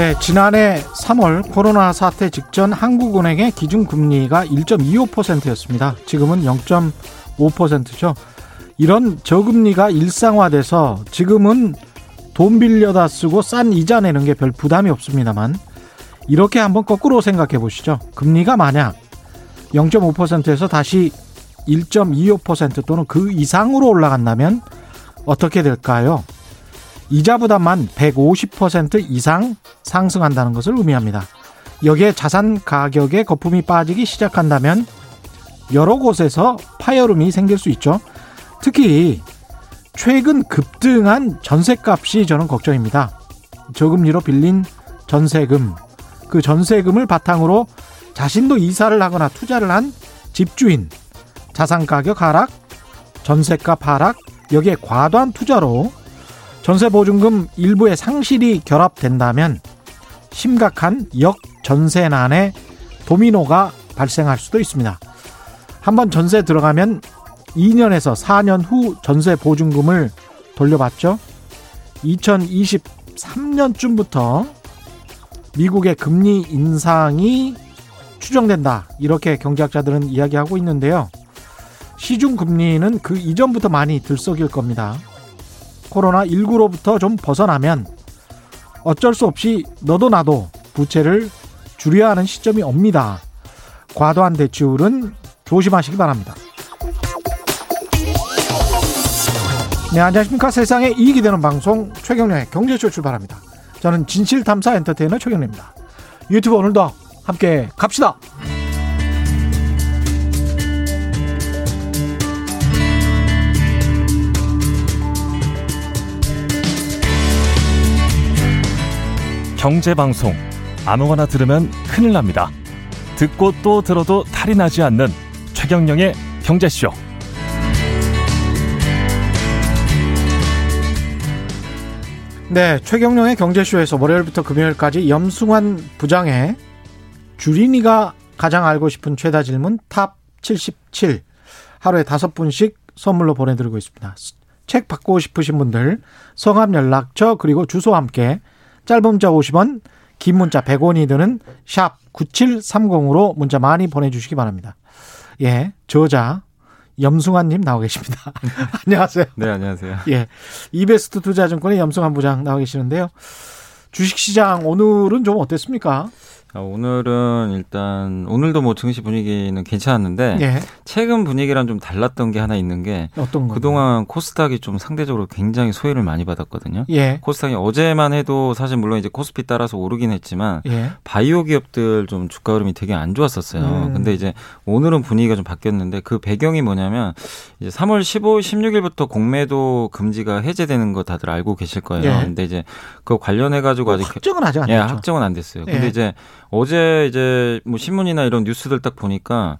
네, 지난해 3월 코로나 사태 직전 한국은행의 기준금리가 1.25%였습니다. 지금은 0.5%죠. 이런 저금리가 일상화돼서 지금은 돈 빌려다 쓰고 싼 이자 내는 게 별 부담이 없습니다만 이렇게 한번 거꾸로 생각해 보시죠. 금리가 만약 0.5%에서 다시 1.25% 또는 그 이상으로 올라간다면 어떻게 될까요? 이자 부담만 150% 이상 상승한다는 것을 의미합니다. 여기에 자산 가격에 거품이 빠지기 시작한다면 여러 곳에서 파열음이 생길 수 있죠. 특히 최근 급등한 전세값이 저는 걱정입니다. 저금리로 빌린 전세금, 그 전세금을 바탕으로 자신도 이사를 하거나 투자를 한 집주인, 자산 가격 하락, 전세값 하락, 여기에 과도한 투자로 전세보증금 일부의 상실이 결합된다면 심각한 역전세난의 도미노가 발생할 수도 있습니다. 한번 전세 들어가면 2년에서 4년 후 전세 보증금을 돌려받죠. 2023년쯤부터 미국의 금리 인상이 추정된다. 이렇게 경제학자들은 이야기하고 있는데요. 시중 금리는 그 이전부터 많이 들썩일 겁니다. 코로나19로부터 좀 벗어나면 어쩔 수 없이 너도 나도 부채를 줄여야 하는 시점이 옵니다. 과도한 대출은 조심하시기 바랍니다. 네, 안녕하십니까. 세상에 이익이 되는 방송 최경련의 경제쇼 출발합니다. 저는 진실탐사 엔터테이너 최경련입니다. 유튜브 오늘도 함께 갑시다. 경제방송 아무거나 들으면 큰일 납니다. 듣고 또 들어도 탈이 나지 않는 최경령의 경제쇼. 네, 최경영의 경제쇼에서 월요일부터 금요일까지 염승환 부장의 주린이가 가장 알고 싶은 최다 질문 탑 77 하루에 다섯 분씩 선물로 보내드리고 있습니다. 책 받고 싶으신 분들 성함 연락처 그리고 주소와 함께 짧은 문자 50원, 긴 문자 100원이 드는 샵 9730으로 문자 많이 보내주시기 바랍니다. 예, 저자 염승환님 나와 계십니다. 안녕하세요. 네, 안녕하세요. 예, 이베스트 투자증권의 염승환 부장 나와 계시는데요. 주식시장 오늘은 좀 어땠습니까? 아, 오늘은 일단 오늘도 뭐 증시 분위기는 괜찮았는데 예. 최근 분위기랑 좀 달랐던 게 하나 있는 게 어떤 거? 그동안 코스닥이 좀 상대적으로 굉장히 소외를 많이 받았거든요. 예. 코스닥이 어제만 해도 사실 물론 이제 코스피 따라서 오르긴 했지만 예. 바이오 기업들 좀 주가 흐름이 되게 안 좋았었어요. 음. 근데 이제 오늘은 분위기가 좀 바뀌었는데 그 배경이 뭐냐면 이제 3월 15, 16일부터 공매도 금지가 해제되는 거 다들 알고 계실 거예요. 예. 근데 이제 그 관련해 가지고 아직 확정은 아직 안 예, 됐죠. 확정은 안 됐어요. 근데 예. 이제 어제 이제 뭐 신문이나 이런 뉴스들 딱 보니까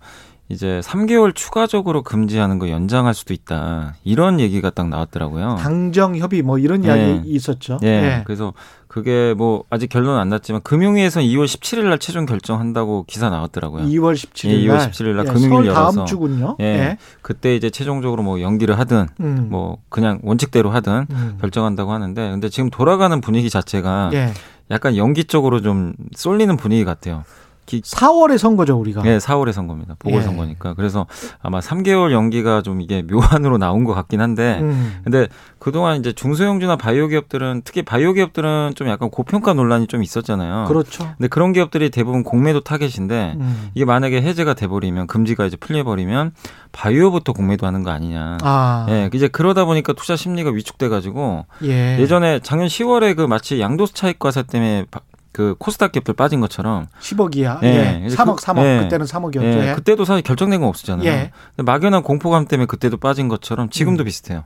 이제 3개월 추가적으로 금지하는 거 연장할 수도 있다. 이런 얘기가 딱 나왔더라고요. 당정 협의 뭐 이런 예. 이야기 있었죠. 예. 그래서 그게 뭐 아직 결론은 안 났지만 금융위에서는 2월 17일 날 최종 결정한다고 기사 나왔더라고요. 2월 17일 예, 날. 2월 17일 날 예, 금융일 설 열어서. 다음 주군요. 예. 그때 이제 최종적으로 뭐 연기를 하든 음. 뭐 그냥 원칙대로 하든 음. 결정한다고 하는데 근데 지금 돌아가는 분위기 자체가 예. 약간 연기 쪽으로 좀 쏠리는 분위기 같아요. 기, 4월에 선거죠, 우리가. 네, 4월에 선거입니다. 보궐선거니까. 그래서 아마 3개월 연기가 좀 이게 묘한으로 나온 것 같긴 한데, 음. 근데 그동안 이제 중소형주나 바이오 기업들은 특히 바이오 기업들은 좀 약간 고평가 논란이 좀 있었잖아요. 그렇죠. 근데 그런 기업들이 대부분 공매도 타겟인데 음. 이게 만약에 해제가 돼버리면 금지가 이제 풀려버리면 바이오부터 공매도 하는 거 아니냐. 아. 예, 이제 그러다 보니까 투자 심리가 위축돼가지고 예. 예전에 작년 10월에 그 마치 양도세 차익 과세 때문에 바- 그 코스닥 기업들 빠진 것처럼 10억 이하. 예. 예. 이제 3억, 그- 3억. 예. 그때는 3억이었죠. 예, 예. 그때도 사실 결정된 건 없었잖아요. 예. 근데 막연한 공포감 때문에 그때도 빠진 것처럼 지금도 비슷해요.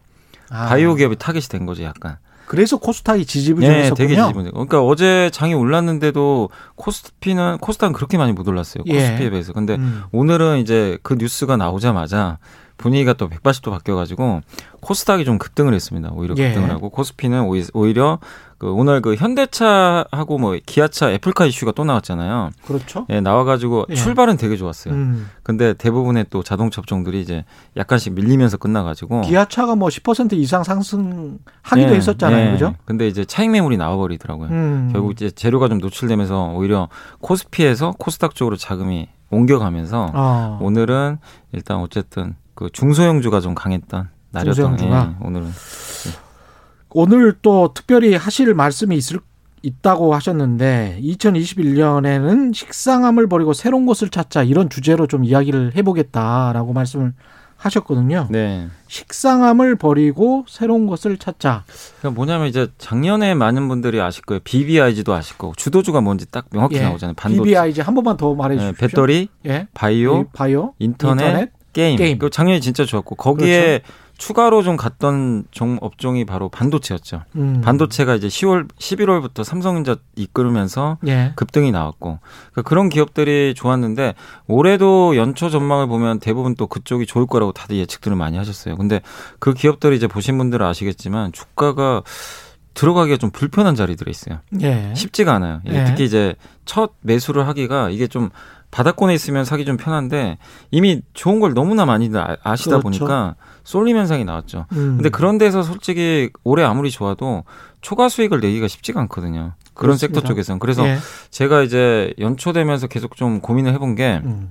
아. 바이오 기업이 타겟이 된 거죠, 약간. 그래서 코스닥이 지지부진했었군요. 되게 지지분. 그러니까 어제 장이 올랐는데도 코스피는 코스닥은 그렇게 많이 못 올랐어요. 예. 코스피에 비해서. 근데 음. 오늘은 이제 그 뉴스가 나오자마자 분위기가 또 180도 바뀌어가지고 코스닥이 좀 급등을 했습니다. 오히려 예. 급등을 하고 코스피는 오히- 오히려 그 오늘 그 현대차하고 뭐 기아차, 애플카 이슈가 또 나왔잖아요. 그렇죠. 예, 나와가지고 예. 출발은 되게 좋았어요. 음. 근데 대부분의 또 자동차 업종들이 이제 약간씩 밀리면서 끝나가지고 기아차가 뭐 10% 이상 상승하기도 예, 했었잖아요. 예. 그죠? 근데 이제 차익 매물이 나와버리더라고요. 음. 결국 이제 재료가 좀 노출되면서 오히려 코스피에서 코스닥 쪽으로 자금이 옮겨가면서 어. 오늘은 일단 어쨌든 그 중소형주가 좀 강했던 날이었던 중소형주가? 예, 오늘은 오늘 또 특별히 하실 말씀이 있을 있다고 하셨는데 2021년에는 식상함을 버리고 새로운 것을 찾자 이런 주제로 좀 이야기를 해보겠다라고 말씀을 하셨거든요. 네. 식상함을 버리고 새로운 것을 찾자. 그러니까 뭐냐면 이제 작년에 많은 분들이 아실 거예요. BBIG도 아실 거고 주도주가 뭔지 딱 명확히 예. 나오잖아요. 반도체, BBI 이제 한 번만 더 말해 예, 주십시오. 배터리, 예. 바이오, 이 바이오, 인터넷, 인터넷, 게임. 게임. 그 작년에 진짜 좋았고 거기에 추가로 좀 갔던 종 업종이 바로 반도체였죠. 음. 반도체가 이제 10월, 11월부터 삼성전자 이끌면서 예. 급등이 나왔고 그러니까 그런 기업들이 좋았는데 올해도 연초 전망을 보면 대부분 또 그쪽이 좋을 거라고 다들 예측들을 많이 하셨어요. 근데 그 기업들이 이제 보신 분들은 아시겠지만 주가가 들어가기가 좀 불편한 자리들에 있어요. 예. 쉽지가 않아요. 네. 특히 이제 첫 매수를 하기가 이게 좀 바닥권에 있으면 사기 좀 편한데 이미 좋은 걸 너무나 많이들 아- 아시다 그렇죠. 보니까 쏠림 현상이 나왔죠. 음. 근데 그런 데서 솔직히 올해 아무리 좋아도 초과 수익을 내기가 쉽지가 않거든요. 그런 그렇습니다. 섹터 쪽에서는. 그래서 예. 제가 이제 연초되면서 계속 좀 고민을 해본 게 음.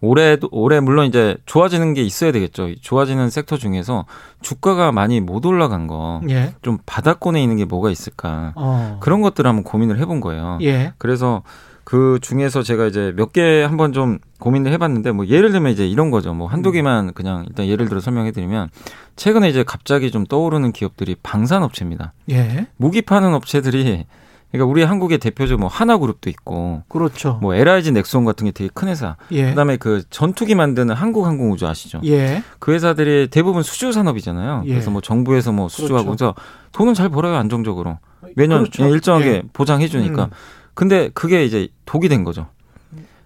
올해도 올해 물론 이제 좋아지는 게 있어야 되겠죠. 좋아지는 섹터 중에서 주가가 많이 못 올라간 거좀 예. 바닥권에 있는 게 뭐가 있을까 어. 그런 것들을 한번 고민을 해본 거예요. 예. 그래서 그 중에서 제가 이제 몇 개 한번 좀 고민을 해봤는데 뭐 예를 들면 이제 이런 거죠. 뭐 한두 개만 그냥 일단 예를 들어 설명해드리면 최근에 이제 갑자기 좀 떠오르는 기업들이 방산업체입니다. 예. 무기 파는 업체들이 그러니까 우리 한국의 대표적 뭐 하나그룹도 있고 그렇죠. 뭐 LIG 넥슨 같은 게 되게 큰 회사. 예. 그다음에 그 전투기 만드는 한국항공우주 아시죠? 예. 그 회사들이 대부분 수주 산업이잖아요. 예. 그래서 뭐 정부에서 뭐 수주하고 그렇죠. 그래서 돈은 잘 벌어요 안정적으로 매년 그렇죠. 예, 일정하게 예. 보장해 주니까. 음. 근데 그게 이제 독이 된 거죠.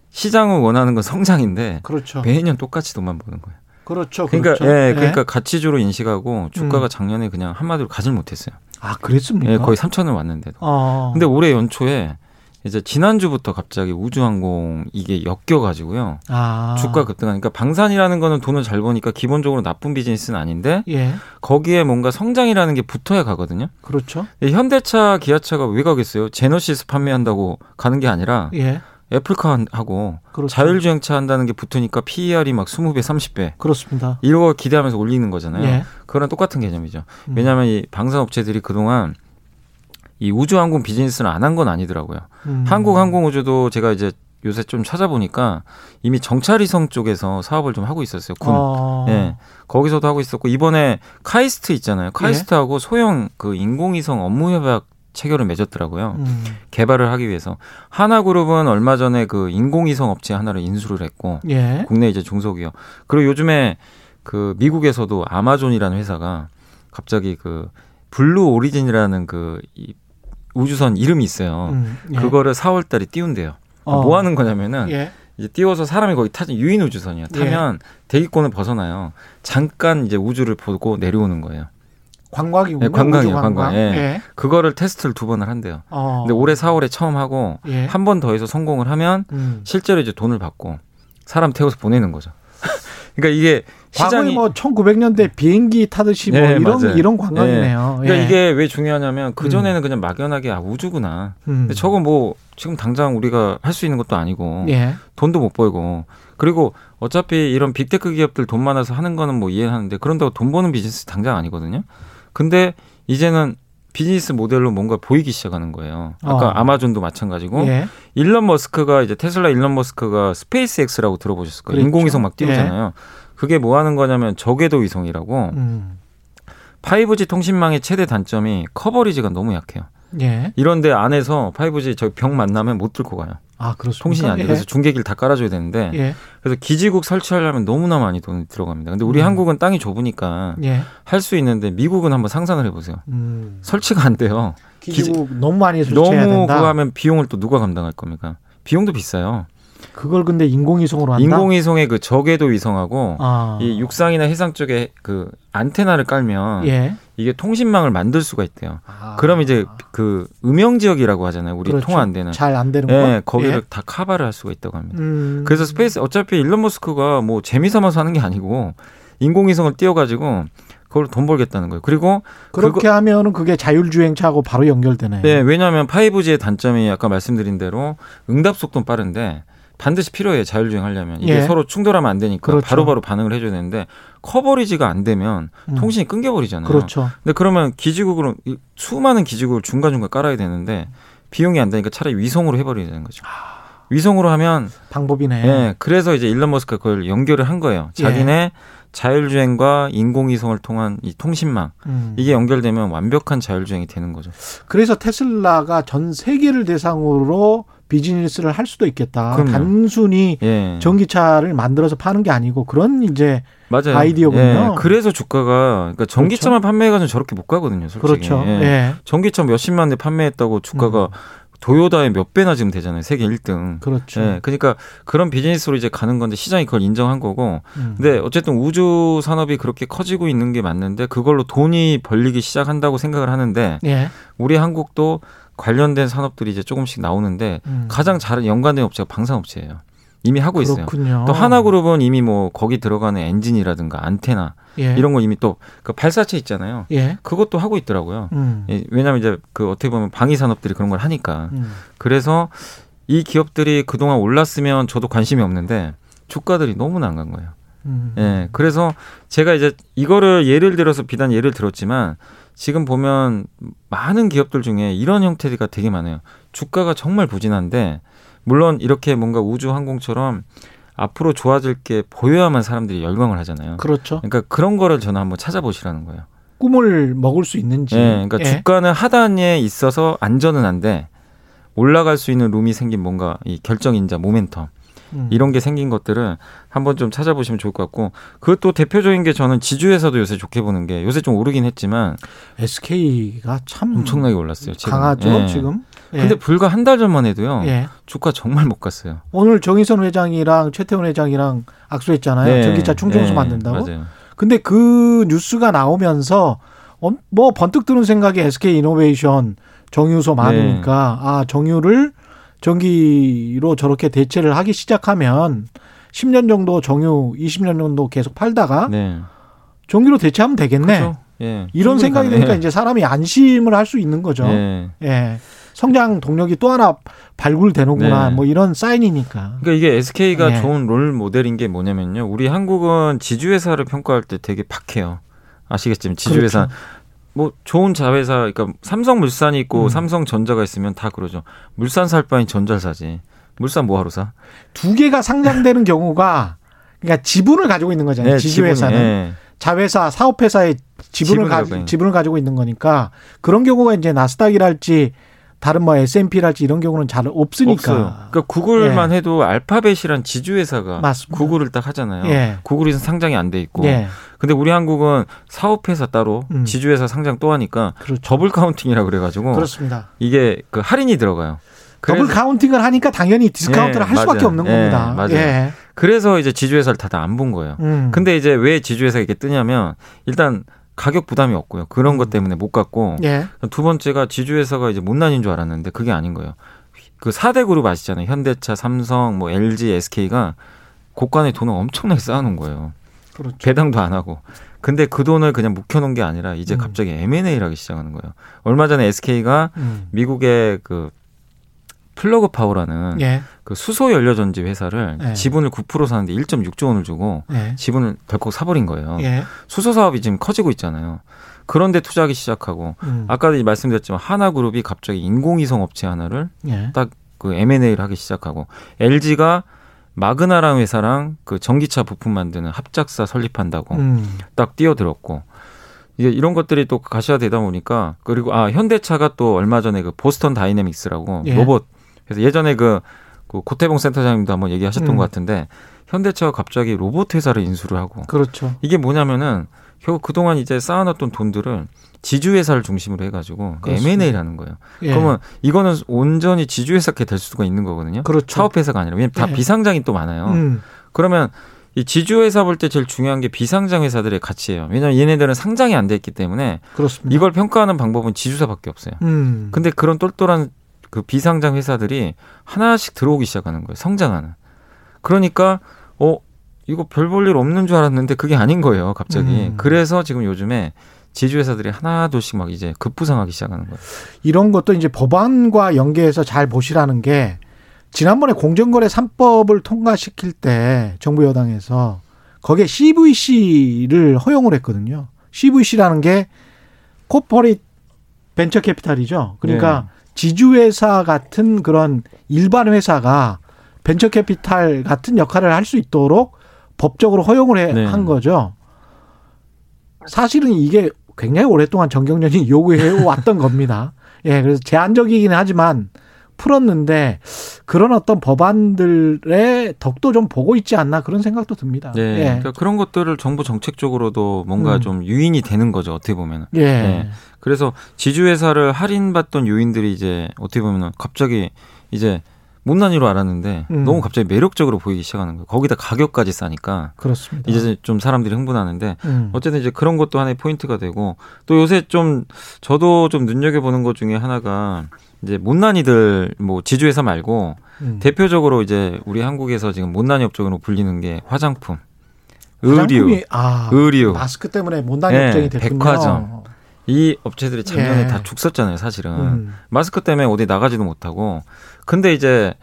시장은 원하는 건 성장인데 그렇죠. 매년 똑같이 돈만 버는 거예요. 그렇죠. 그러니까 그렇죠. 예, 그러니까 가치주로 인식하고 주가가 음. 작년에 그냥 한마디로 가질 못했어요. 아, 그랬습니까? 예, 거의 3천을 왔는데도. 어. 근데 올해 연초에 이제 지난주부터 갑자기 우주항공 이게 엮여가지고요. 아. 주가 급등하니까 방산이라는 거는 돈을 잘 버니까 기본적으로 나쁜 비즈니스는 아닌데 예. 거기에 뭔가 성장이라는 게 붙어야 가거든요. 그렇죠. 현대차, 기아차가 왜 가겠어요? 제너시스 판매한다고 가는 게 아니라 예. 애플카 하고 그렇죠. 자율주행차 한다는 게 붙으니까 PER이 막 20배, 30배 그렇습니다. 이런 거 기대하면서 올리는 거잖아요. 예. 그거랑 똑같은 개념이죠. 음. 왜냐하면 이 방산업체들이 그동안 이 우주항공 비즈니스를 안한 건 아니더라고요. 음. 한국항공우주도 제가 이제 요새 좀 찾아보니까 이미 정찰위성 쪽에서 사업을 좀 하고 있었어요. 군. 어. 예. 거기서도 하고 있었고 이번에 카이스트 있잖아요. 카이스트하고 소형 그 인공위성 업무 협약 체결을 맺었더라고요. 음. 개발을 하기 위해서 한화그룹은 얼마 전에 그 인공위성 업체 하나를 인수를 했고 예. 국내 이제 중소기업 그리고 요즘에 그 미국에서도 아마존이라는 회사가 갑자기 그 블루 오리진이라는 그 이 우주선 이름이 있어요. 음. 예. 그거를 4월 달에 띄운대요. 어. 뭐 하는 거냐면은 예. 이제 띄워서 사람이 거기 타지 유인 우주선이야. 타면 대기권을 벗어나요. 잠깐 이제 우주를 보고 내려오는 거예요. 관광이군요. 예, 관광이에요, 우주 관광. 관광. 예. 그거를 테스트를 두 번을 한대요. 어. 근데 올해 4월에 처음 하고 예. 한번 더 해서 성공을 하면 음. 실제로 이제 돈을 받고 사람 태워서 보내는 거죠. 그러니까 이게 시장이 뭐 1900년대 비행기 타듯이 뭐 네, 이런 맞아요. 이런 관광이네요. 그러니까 예. 이게 왜 중요하냐면 그 전에는 그냥 막연하게 아 우주구나. 음. 저거 뭐 지금 당장 우리가 할 수 있는 것도 아니고 예. 돈도 못 벌고 그리고 어차피 이런 빅테크 기업들 돈 많아서 하는 거는 뭐 이해하는데 그런다고 돈 버는 비즈니스 당장 아니거든요. 근데 이제는 비즈니스 모델로 뭔가 보이기 시작하는 거예요. 아까 어. 아마존도 마찬가지고 예. 일론 머스크가 이제 테슬라 일론 머스크가 스페이스X라고 들어보셨을 거예요. 그랬죠. 인공위성 막 띄우잖아요. 그게 뭐 하는 거냐면 저궤도 위성이라고 음. 5G 통신망의 최대 단점이 coverage가 너무 약해요. 예. 이런데 안에서 5G 저 벽 만나면 못 뚫고 가요. 아, 그렇습니까? 통신이 안 돼. 예. 그래서 중계기를 다 깔아줘야 되는데 예. 그래서 기지국 설치하려면 너무나 많이 돈이 들어갑니다. 근데 우리 음. 한국은 땅이 좁으니까 예. 할수 있는데 미국은 한번 상상을 해보세요. 음. 설치가 안 돼요. 기지국 너무 많이 설치해야 너무 된다. 그거 하면 비용을 또 누가 감당할 겁니까? 비용도 비싸요. 그걸 근데 인공위성으로 한다. 인공위성의 그 저궤도 위성하고 아. 이 육상이나 해상 쪽에 그 안테나를 깔면 예. 이게 통신망을 만들 수가 있대요. 아. 그럼 이제 그 음영 지역이라고 하잖아요. 우리 그렇죠. 통화 안 되는. 잘 안 되는 예, 거. 거기를 예. 다 카바를 할 수가 있다고 합니다. 음. 그래서 스페이스 어차피 일론 머스크가 뭐 재미삼아서 하는 게 아니고 인공위성을 띄워가지고 그걸로 돈 벌겠다는 거예요. 그리고 그렇게 하면은 그게 자율주행차하고 바로 연결되네. 네, 왜냐하면 5G의 단점이 아까 말씀드린 대로 응답 속도는 빠른데 반드시 필요해요. 자율주행 하려면 이게 예. 서로 충돌하면 안 되니까 그렇죠. 바로바로 반응을 해줘야 되는데 coverage가 안 되면 음. 통신이 끊겨버리잖아요. 그렇죠. 근데 그러면 기지국으로 이 수많은 기지국을 중간중간 깔아야 되는데 비용이 안 되니까 차라리 위성으로 해버려야 되는 거죠. 위성으로 하면 방법이네. 예, 그래서 이제 일론 머스크가 그걸 연결을 한 거예요. 예. 자기네 자율주행과 인공위성을 통한 이 통신망 음. 이게 연결되면 완벽한 자율주행이 되는 거죠. 그래서 테슬라가 전 세계를 대상으로 비즈니스를 할 수도 있겠다. 그럼요. 단순히 예. 전기차를 만들어서 파는 게 아니고 그런 이제 맞아요. 아이디어군요. 예, 그래서 주가가 그러니까 전기차만 판매해가지고 저렇게 못 가거든요. 솔직히. 그렇죠. 예. 예. 전기차 몇십만 대 판매했다고 주가가 도요다의 몇 배나 지금 되잖아요. 세계 1등. 그렇죠. 예, 그러니까 그런 비즈니스로 이제 가는 건데 시장이 그걸 인정한 거고. 음. 근데 어쨌든 우주 산업이 그렇게 커지고 있는 게 맞는데 그걸로 돈이 벌리기 시작한다고 생각을 하는데 예. 우리 한국도 관련된 산업들이 이제 조금씩 나오는데 음. 가장 잘 연관된 업체가 방산업체예요. 이미 하고 있어요. 그렇군요. 또 하나그룹은 이미 뭐 거기 들어가는 엔진이라든가 안테나 예. 이런 거 이미 또 그 발사체 있잖아요. 예. 그것도 하고 있더라고요. 음. 예, 왜냐하면 이제 그 어떻게 보면 방위 산업들이 그런 걸 하니까 음. 그래서 이 기업들이 그동안 올랐으면 저도 관심이 없는데 주가들이 너무 나간 거예요. 음. 예, 그래서 제가 이제 이거를 예를 들어서 비단 예를 들었지만 지금 보면 많은 기업들 중에 이런 형태가 되게 많아요. 주가가 정말 부진한데 물론 이렇게 뭔가 우주 항공처럼 앞으로 좋아질 게 보여야만 사람들이 열광을 하잖아요. 그렇죠. 그러니까 그런 거를 저는 한번 찾아보시라는 거예요. 꿈을 먹을 수 있는지. 예, 그러니까 예. 주가는 하단에 있어서 안전은 한데 올라갈 수 있는 룸이 생긴 뭔가 이 결정인자 모멘텀 음. 이런 게 생긴 것들은 한번 좀 찾아보시면 좋을 것 같고 그것도 대표적인 게 저는 지주에서도 요새 좋게 보는 게 요새 좀 오르긴 했지만 SK가 참 엄청나게 올랐어요. 지금. 강하죠 예. 지금. 예. 근데 불과 한 달 전만 해도요 예. 주가 정말 못 갔어요. 오늘 정의선 회장이랑 최태원 회장이랑 악수했잖아요. 네. 전기차 충전소 네, 만든다고. 맞아요. 근데 그 뉴스가 나오면서 어, 뭐 번뜩 드는 생각이 SK 이노베이션 정유소 많으니까 네. 아 정유를 전기로 저렇게 대체를 하기 시작하면 10년 정도 정유 20년 정도 계속 팔다가 네. 전기로 대체하면 되겠네. 그렇죠. 예. 이런 생각이 가능해요. 드니까 이제 사람이 안심을 할 수 있는 거죠. 예. 예. 성장 동력이 또 하나 발굴되는구나. 네. 뭐 이런 사인이니까. 그러니까 이게 SK가 예. 좋은 롤 모델인 게 뭐냐면요. 우리 한국은 지주회사를 평가할 때 되게 박해요. 아시겠지만 지주회사 그렇죠. 뭐 좋은 자회사 그러니까 삼성물산이 있고 음. 삼성전자가 있으면 다 그러죠. 물산 살 바엔 전자를 사지. 물산 뭐하러 사? 두 개가 상장되는 경우가 그러니까 지분을 가지고 있는 거잖아요. 지주회사는 지분이, 예. 자회사, 사업회사의 지분을 지분을 가. 지분을 가지고 있는 거니까 그런 경우가 이제 나스닥이랄지 다른 뭐 S&P랄지 이런 경우는 잘 없으니까. 없어요. 그러니까 구글만 해도 알파벳이란 지주회사가 맞습니다. 구글을 딱 하잖아요. 예. 구글이 상장이 안 돼 있고. 예. 근데 우리 한국은 사업회사 따로 음. 지주회사 상장 또 하니까 그렇죠. double counting이라 그래가지고 그렇습니다. 이게 그 할인이 들어가요. 더블 카운팅을 하니까 당연히 디스카운트를 예, 할 수밖에 맞아요. 없는 예, 겁니다. 맞아요. 예. 그래서 이제 지주회사를 다 안 본 거예요. 음. 근데 이제 왜 지주회사가 이렇게 뜨냐면 일단 가격 부담이 없고요. 그런 것 때문에 못 갔고 예. 두 번째가 지주회사가 이제 못난인 줄 알았는데 그게 아닌 거예요. 그 4대 그룹 아시잖아요. 현대차, 삼성, 뭐 LG, SK가 곳간에 돈을 엄청나게 쌓아놓은 거예요. 그렇죠. 배당도 안 하고. 근데 그 돈을 그냥 묵혀놓은 게 아니라 이제 음. 갑자기 M&A를 하기 시작하는 거예요. 얼마 전에 SK가 음. 미국의 그 플러그 파워라는 예. 그 수소 연료 전지 회사를 네. 지분을 9% 사는데 1.6조 원을 주고 예. 지분을 덜컥 사버린 거예요. 예. 수소 사업이 지금 커지고 있잖아요. 그런데 투자하기 시작하고 음. 아까도 말씀드렸지만 하나그룹이 갑자기 인공위성 업체 하나를 예. 딱그 M&A를 하기 시작하고 LG가 마그나라는 회사랑 그 전기차 부품 만드는 합작사 설립한다고 음. 딱 뛰어들었고 이제 이런 것들이 또 가시화 되다 보니까 그리고 아 현대차가 또 얼마 전에 그 보스턴 다이내믹스라고 예. 로봇 그래서 예전에 그, 그 고태봉 센터장님도 한번 얘기하셨던 음. 것 같은데 현대차가 갑자기 로봇 회사를 인수를 하고 그렇죠. 이게 뭐냐면은 결국 그동안 이제 쌓아놨던 돈들을 지주회사를 중심으로 해가지고 그렇습니다. M&A를 하는 거예요. 예. 그러면 이거는 온전히 지주회사께 될 수가 있는 거거든요. 그렇죠. 사업회사가 아니라 왜냐면 다 예. 비상장이 또 많아요. 음. 그러면 이 지주회사 볼 때 제일 중요한 게 비상장 회사들의 가치예요. 왜냐하면 얘네들은 상장이 안 돼 있기 때문에 그렇습니다. 이걸 평가하는 방법은 지주사밖에 없어요. 음. 근데 그런 똘똘한 그 비상장 회사들이 하나씩 들어오기 시작하는 거예요. 성장하는. 그러니까 어 이거 별 볼 일 없는 줄 알았는데 그게 아닌 거예요. 갑자기. 음. 그래서 지금 요즘에 지주회사들이 하나둘씩 막 이제 급부상하기 시작하는 거예요. 이런 것도 이제 법안과 연계해서 잘 보시라는 게 지난번에 공정거래 3법을 통과시킬 때 정부 여당에서 거기에 CVC를 허용을 했거든요. CVC라는 게 코퍼릿 벤처 캐피탈이죠. 그러니까 지주회사 같은 그런 일반 회사가 벤처 캐피탈 같은 역할을 할 수 있도록 법적으로 허용을 해- 네. 한 거죠. 사실은 이게 굉장히 오랫동안 정경련이 요구해 왔던 겁니다. 예, 그래서 제한적이긴 하지만 풀었는데 그런 어떤 법안들의 덕도 좀 보고 있지 않나 그런 생각도 듭니다. 네. 예. 그러니까 그런 것들을 정부 정책적으로도 뭔가 음. 좀 유인이 되는 거죠. 어떻게 보면. 예. 네. 그래서 지주회사를 할인받던 요인들이 이제 어떻게 보면은 갑자기 이제 못난이로 알았는데 음. 너무 갑자기 매력적으로 보이기 시작하는 거예요. 거기다 가격까지 싸니까 그렇습니다. 이제 좀 사람들이 흥분하는데 음. 어쨌든 이제 그런 것도 하나의 포인트가 되고 또 요새 좀 저도 좀 눈여겨 보는 것 중에 하나가 이제 못난이들 뭐 지주회사 말고 음. 대표적으로 이제 우리 한국에서 지금 못난이 업종으로 불리는 게 화장품, 의류, 아, 의류 마스크 때문에 못난 예, 걱정이 됐군요. 백화점. 이 업체들이 작년에 예. 다 죽었잖아요, 사실은. 음. 마스크 때문에 어디 나가지도 못하고. 근데 이제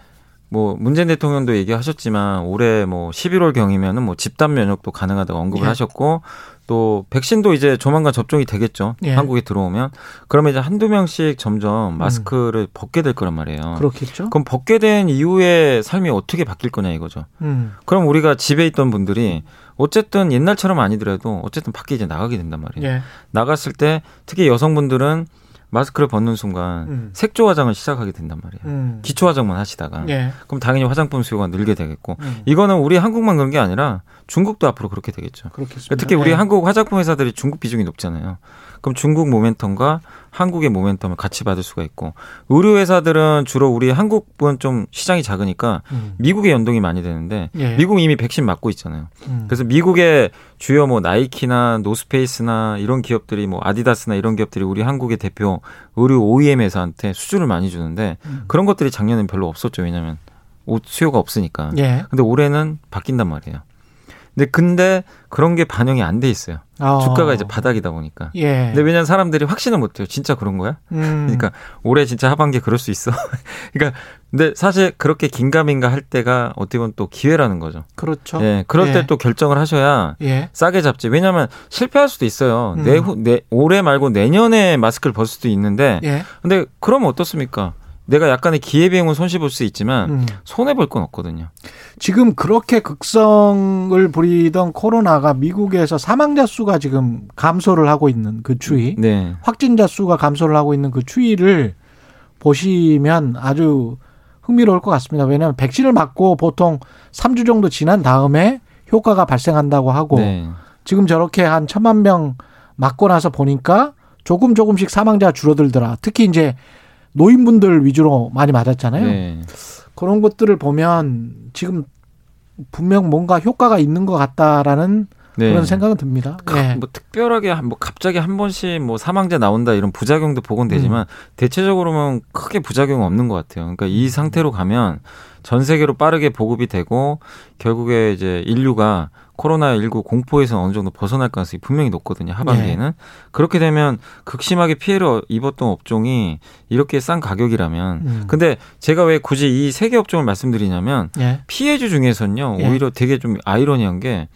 뭐 문재인 대통령도 얘기하셨지만 올해 뭐 11월 경이면은 뭐 집단 면역도 가능하다고 언급을 예. 하셨고 또 백신도 이제 조만간 접종이 되겠죠. 예. 한국에 들어오면 그러면 이제 한두 명씩 점점 마스크를 벗게 될 거란 말이에요. 음. 그렇겠죠. 그럼 벗게 된 이후에 삶이 어떻게 바뀔 거냐 이거죠. 음. 그럼 우리가 집에 있던 분들이 어쨌든 옛날처럼 아니더라도 어쨌든 밖에 이제 나가게 된단 말이에요. 예. 나갔을 때 특히 여성분들은 마스크를 벗는 순간 음. 색조 화장을 시작하게 된단 말이에요. 음. 기초 화장만 하시다가 예. 그럼 당연히 화장품 수요가 늘게 되겠고 음. 이거는 우리 한국만 그런 게 아니라 중국도 앞으로 그렇게 되겠죠. 그렇겠습니다. 특히 우리 예. 한국 화장품 회사들이 중국 비중이 높잖아요. 그럼 중국 모멘텀과 한국의 모멘텀을 같이 받을 수가 있고 의류 회사들은 주로 우리 한국은 좀 시장이 작으니까 음. 미국에 연동이 많이 되는데 예. 미국 이미 백신 맞고 있잖아요. 음. 그래서 미국의 주요 뭐 나이키나 노스페이스나 이런 기업들이 뭐 아디다스나 이런 기업들이 우리 한국의 대표 의류 OEM 회사한테 수주를 많이 주는데 음. 그런 것들이 작년엔 별로 없었죠. 왜냐하면 옷 수요가 없으니까. 예. 근데 올해는 바뀐단 말이에요. 근데 근데 그런 게 반영이 안 돼 있어요. 어. 주가가 이제 바닥이다 보니까. 예. 근데 왜냐면 사람들이 확신을 못 해요. 진짜 그런 거야? 음. 그러니까 올해 진짜 하반기에 그럴 수 있어. 그러니까 근데 사실 그렇게 긴가민가 할 때가 어떻게 보면 또 기회라는 거죠. 그렇죠. 예. 그럴 예. 때또 결정을 하셔야 예. 싸게 잡지. 왜냐하면 실패할 수도 있어요. 음. 내후 내 올해 말고 내년에 마스크를 벗을 수도 있는데. 예. 근데 그러면 어떻습니까? 내가 약간의 기회비용은 손실볼 수 있지만 음. 손해 볼 건 없거든요. 지금 그렇게 극성을 부리던 코로나가 미국에서 사망자 수가 지금 감소를 하고 있는 그 추이, 네. 확진자 수가 감소를 하고 있는 그 추이를 보시면 아주 흥미로울 것 같습니다. 왜냐하면 백신을 맞고 보통 3주 정도 지난 다음에 효과가 발생한다고 하고 네. 지금 저렇게 한 천만 명 맞고 나서 보니까 조금 조금씩 사망자가 줄어들더라. 특히 이제 노인분들 위주로 많이 맞았잖아요. 네. 그런 것들을 보면 지금 분명 뭔가 효과가 있는 것 같다라는 네. 그런 생각은 듭니다. 예. 뭐 특별하게 한- 뭐 갑자기 한 번씩 뭐 사망자 나온다 이런 부작용도 보건 되지만 대체적으로는 크게 부작용 없는 것 같아요. 그러니까 이 상태로 가면 전 세계로 빠르게 보급이 되고 결국에 이제 인류가 코로나19 공포에서 어느 정도 벗어날 가능성이 분명히 높거든요. 하반기에는. 그렇게 되면 극심하게 피해를 입었던 업종이 이렇게 싼 가격이라면 음. 근데 제가 왜 굳이 이 세 개 업종을 말씀드리냐면 예. 피해주 중에서는요 예. 오히려 되게 좀 아이러니한 게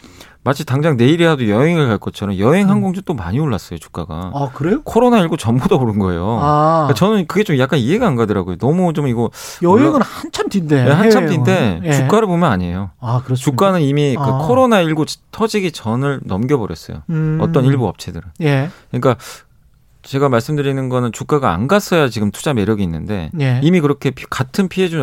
마치 당장 내일이라도 여행을 갈 것처럼 여행 항공주 또 많이 올랐어요 주가가 아 그래요? 코로나 19 전보다 오른 거예요. 아 그러니까 저는 그게 좀 약간 이해가 안 가더라고요. 너무 좀 이거 여행은 한참 뒤인데 네, 한참. 뒤인데 예. 주가를 보면 아니에요. 아 그렇습니다. 주가는 이미 그 아. 코로나 19 터지기 전을 넘겨버렸어요. 음. 어떤 일부 업체들은. 예. 그러니까 제가 말씀드리는 거는 주가가 안 갔어야 지금 투자 매력이 있는데 예. 이미 그렇게 피- 같은 피해주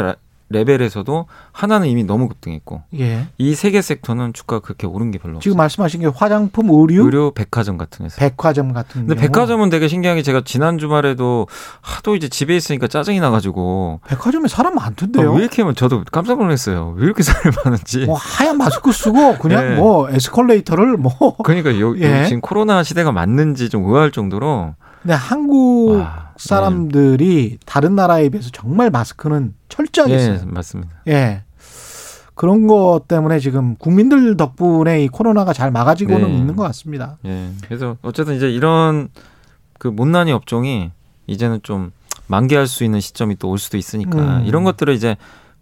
레벨에서도 하나는 이미 너무 급등했고 예. 이세 개 섹터는 주가가 그렇게 오른 게 별로 없어요. 지금 말씀하신 게 화장품, 의류, 의료, 백화점 같은 회사. 백화점 같은 근데 경우. 백화점은 되게 신기한 게 제가 지난 주말에도 하도 이제 집에 있으니까 짜증이 나가지고 백화점에 사람 아, 많던데요. 왜 이렇게 하면 저도 깜짝 놀랐어요. 왜 이렇게 사람이 많은지. 뭐 하얀 마스크 쓰고 그냥 네. 뭐 에스컬레이터를 뭐 그러니까 요, 요 예. 지금 코로나 시대가 맞는지 좀 의아할 정도로 근데 한국 와, 사람들이 다른 나라에 비해서 정말 마스크는 철저하게 예, 써요. 맞습니다. 예. 그런 것 때문에 지금 국민들 덕분에 이 코로나가 잘 막아지고는 네. 있는 것 같습니다. 예. 그래서 어쨌든 이제 이런 그 못난이 업종이 이제는 좀 만개할 수 있는 시점이 또 올 수도 있으니까 음. 이런 것들을 이제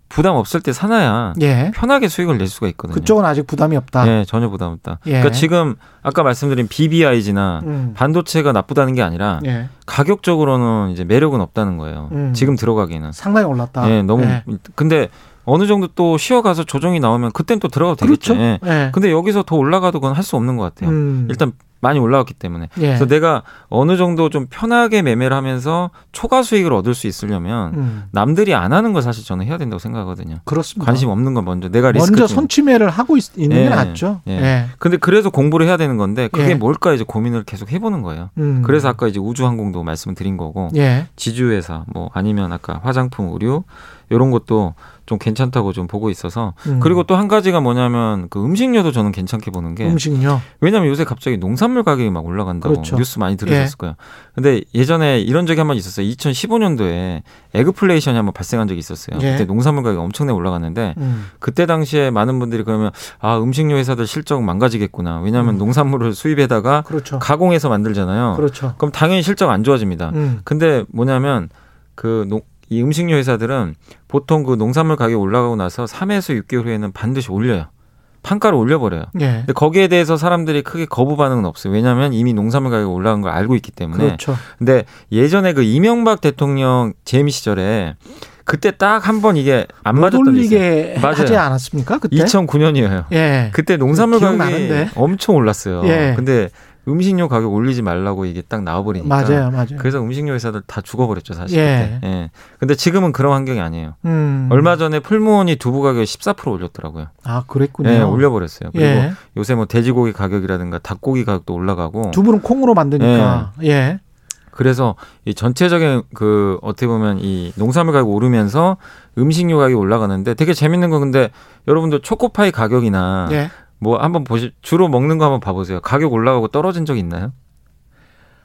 부담 없을 때 사놔야 예. 편하게 수익을 낼 수가 있거든요. 그쪽은 아직 부담이 없다. 예, 전혀 부담 없다. 예. 그러니까 지금 아까 말씀드린 BBIG나 음. 반도체가 나쁘다는 게 아니라 예. 가격적으로는 이제 매력은 없다는 거예요. 음. 지금 들어가기는. 상당히 올랐다. 예, 너무 예. 근데 어느 정도 또 쉬어가서 조정이 나오면 그땐 또 들어가도 되겠죠. 그렇죠. 예. 예. 근데 여기서 더 올라가도 그건 할 수 없는 것 같아요. 음. 일단 많이 올라왔기 때문에. 예. 그래서 내가 어느 정도 좀 편하게 매매를 하면서 초과 수익을 얻을 수 있으려면 음. 남들이 안 하는 걸 사실 저는 해야 된다고 생각하거든요. 그렇습니다. 관심 없는 건 먼저 내가 리스크 먼저 좀- 선취매를 하고 있, 는게 예. 낫죠. 예. 예. 근데 그래서 공부를 해야 되는 건데 그게 예. 뭘까 이제 고민을 계속 해보는 거예요. 음. 그래서 아까 이제 우주항공도 말씀을 드린 거고 예. 지주회사 뭐 아니면 아까 화장품 의류 이런 것도 좀 괜찮다고 좀 보고 있어서 음. 그리고 또 한 가지가 뭐냐면 그 음식료도 저는 괜찮게 보는 게 음식료. 왜냐면 요새 갑자기 농산물 가격이 막 올라간다고 그렇죠. 뉴스 많이 들으셨을 거예요. 근데 예전에 이런 적이 한 번 있었어요. 2015년도에 애그플레이션이 한번 발생한 적이 있었어요. 예. 그때 농산물 가격이 엄청나게 올라갔는데 음. 그때 당시에 많은 분들이 그러면 아 음식료 회사들 실적 망가지겠구나. 왜냐하면 음. 농산물을 수입해다가 그렇죠. 가공해서 만들잖아요. 그렇죠. 그럼 당연히 실적 안 좋아집니다. 음. 근데 뭐냐면 그 농- 이 음식료 회사들은 보통 그 농산물 가격이 올라가고 나서 3에서 6개월 후에는 반드시 올려요. 판가를 올려버려요. 예. 근데 거기에 대해서 사람들이 크게 거부 반응은 없어요. 왜냐하면 이미 농산물 가격이 올라간 걸 알고 있기 때문에. 그렇죠. 근데 예전에 그 이명박 대통령 재임 시절에 그때 딱 한 번 이게 안못 맞았던. 올리게 맞아요. 하지 않았습니까? 그때? 2009년이에요. 예. 그때 농산물 가격이 기억나는데. 엄청 올랐어요. 예. 근데 음식료 가격 올리지 말라고 이게 딱 나와버리니까. 맞아요, 맞아요. 그래서 음식료 회사들 다 죽어버렸죠 사실. 예. 그때. 예. 근데 지금은 그런 환경이 아니에요. 음. 얼마 전에 풀무원이 두부 가격 14% 올렸더라고요. 아, 그랬군요. 예, 올려버렸어요. 그리고 예. 요새 뭐 돼지고기 가격이라든가 닭고기 가격도 올라가고. 두부는 콩으로 만드니까. 예. 그래서 이 전체적인 그 어떻게 보면 이 농산물 가격 오르면서 음식료 가격이 올라가는데 되게 재밌는 건 근데 여러분들 초코파이 가격이나 예. 뭐 한번 보시 주로 먹는 거 한번 봐보세요. 가격 올라가고 떨어진 적 있나요?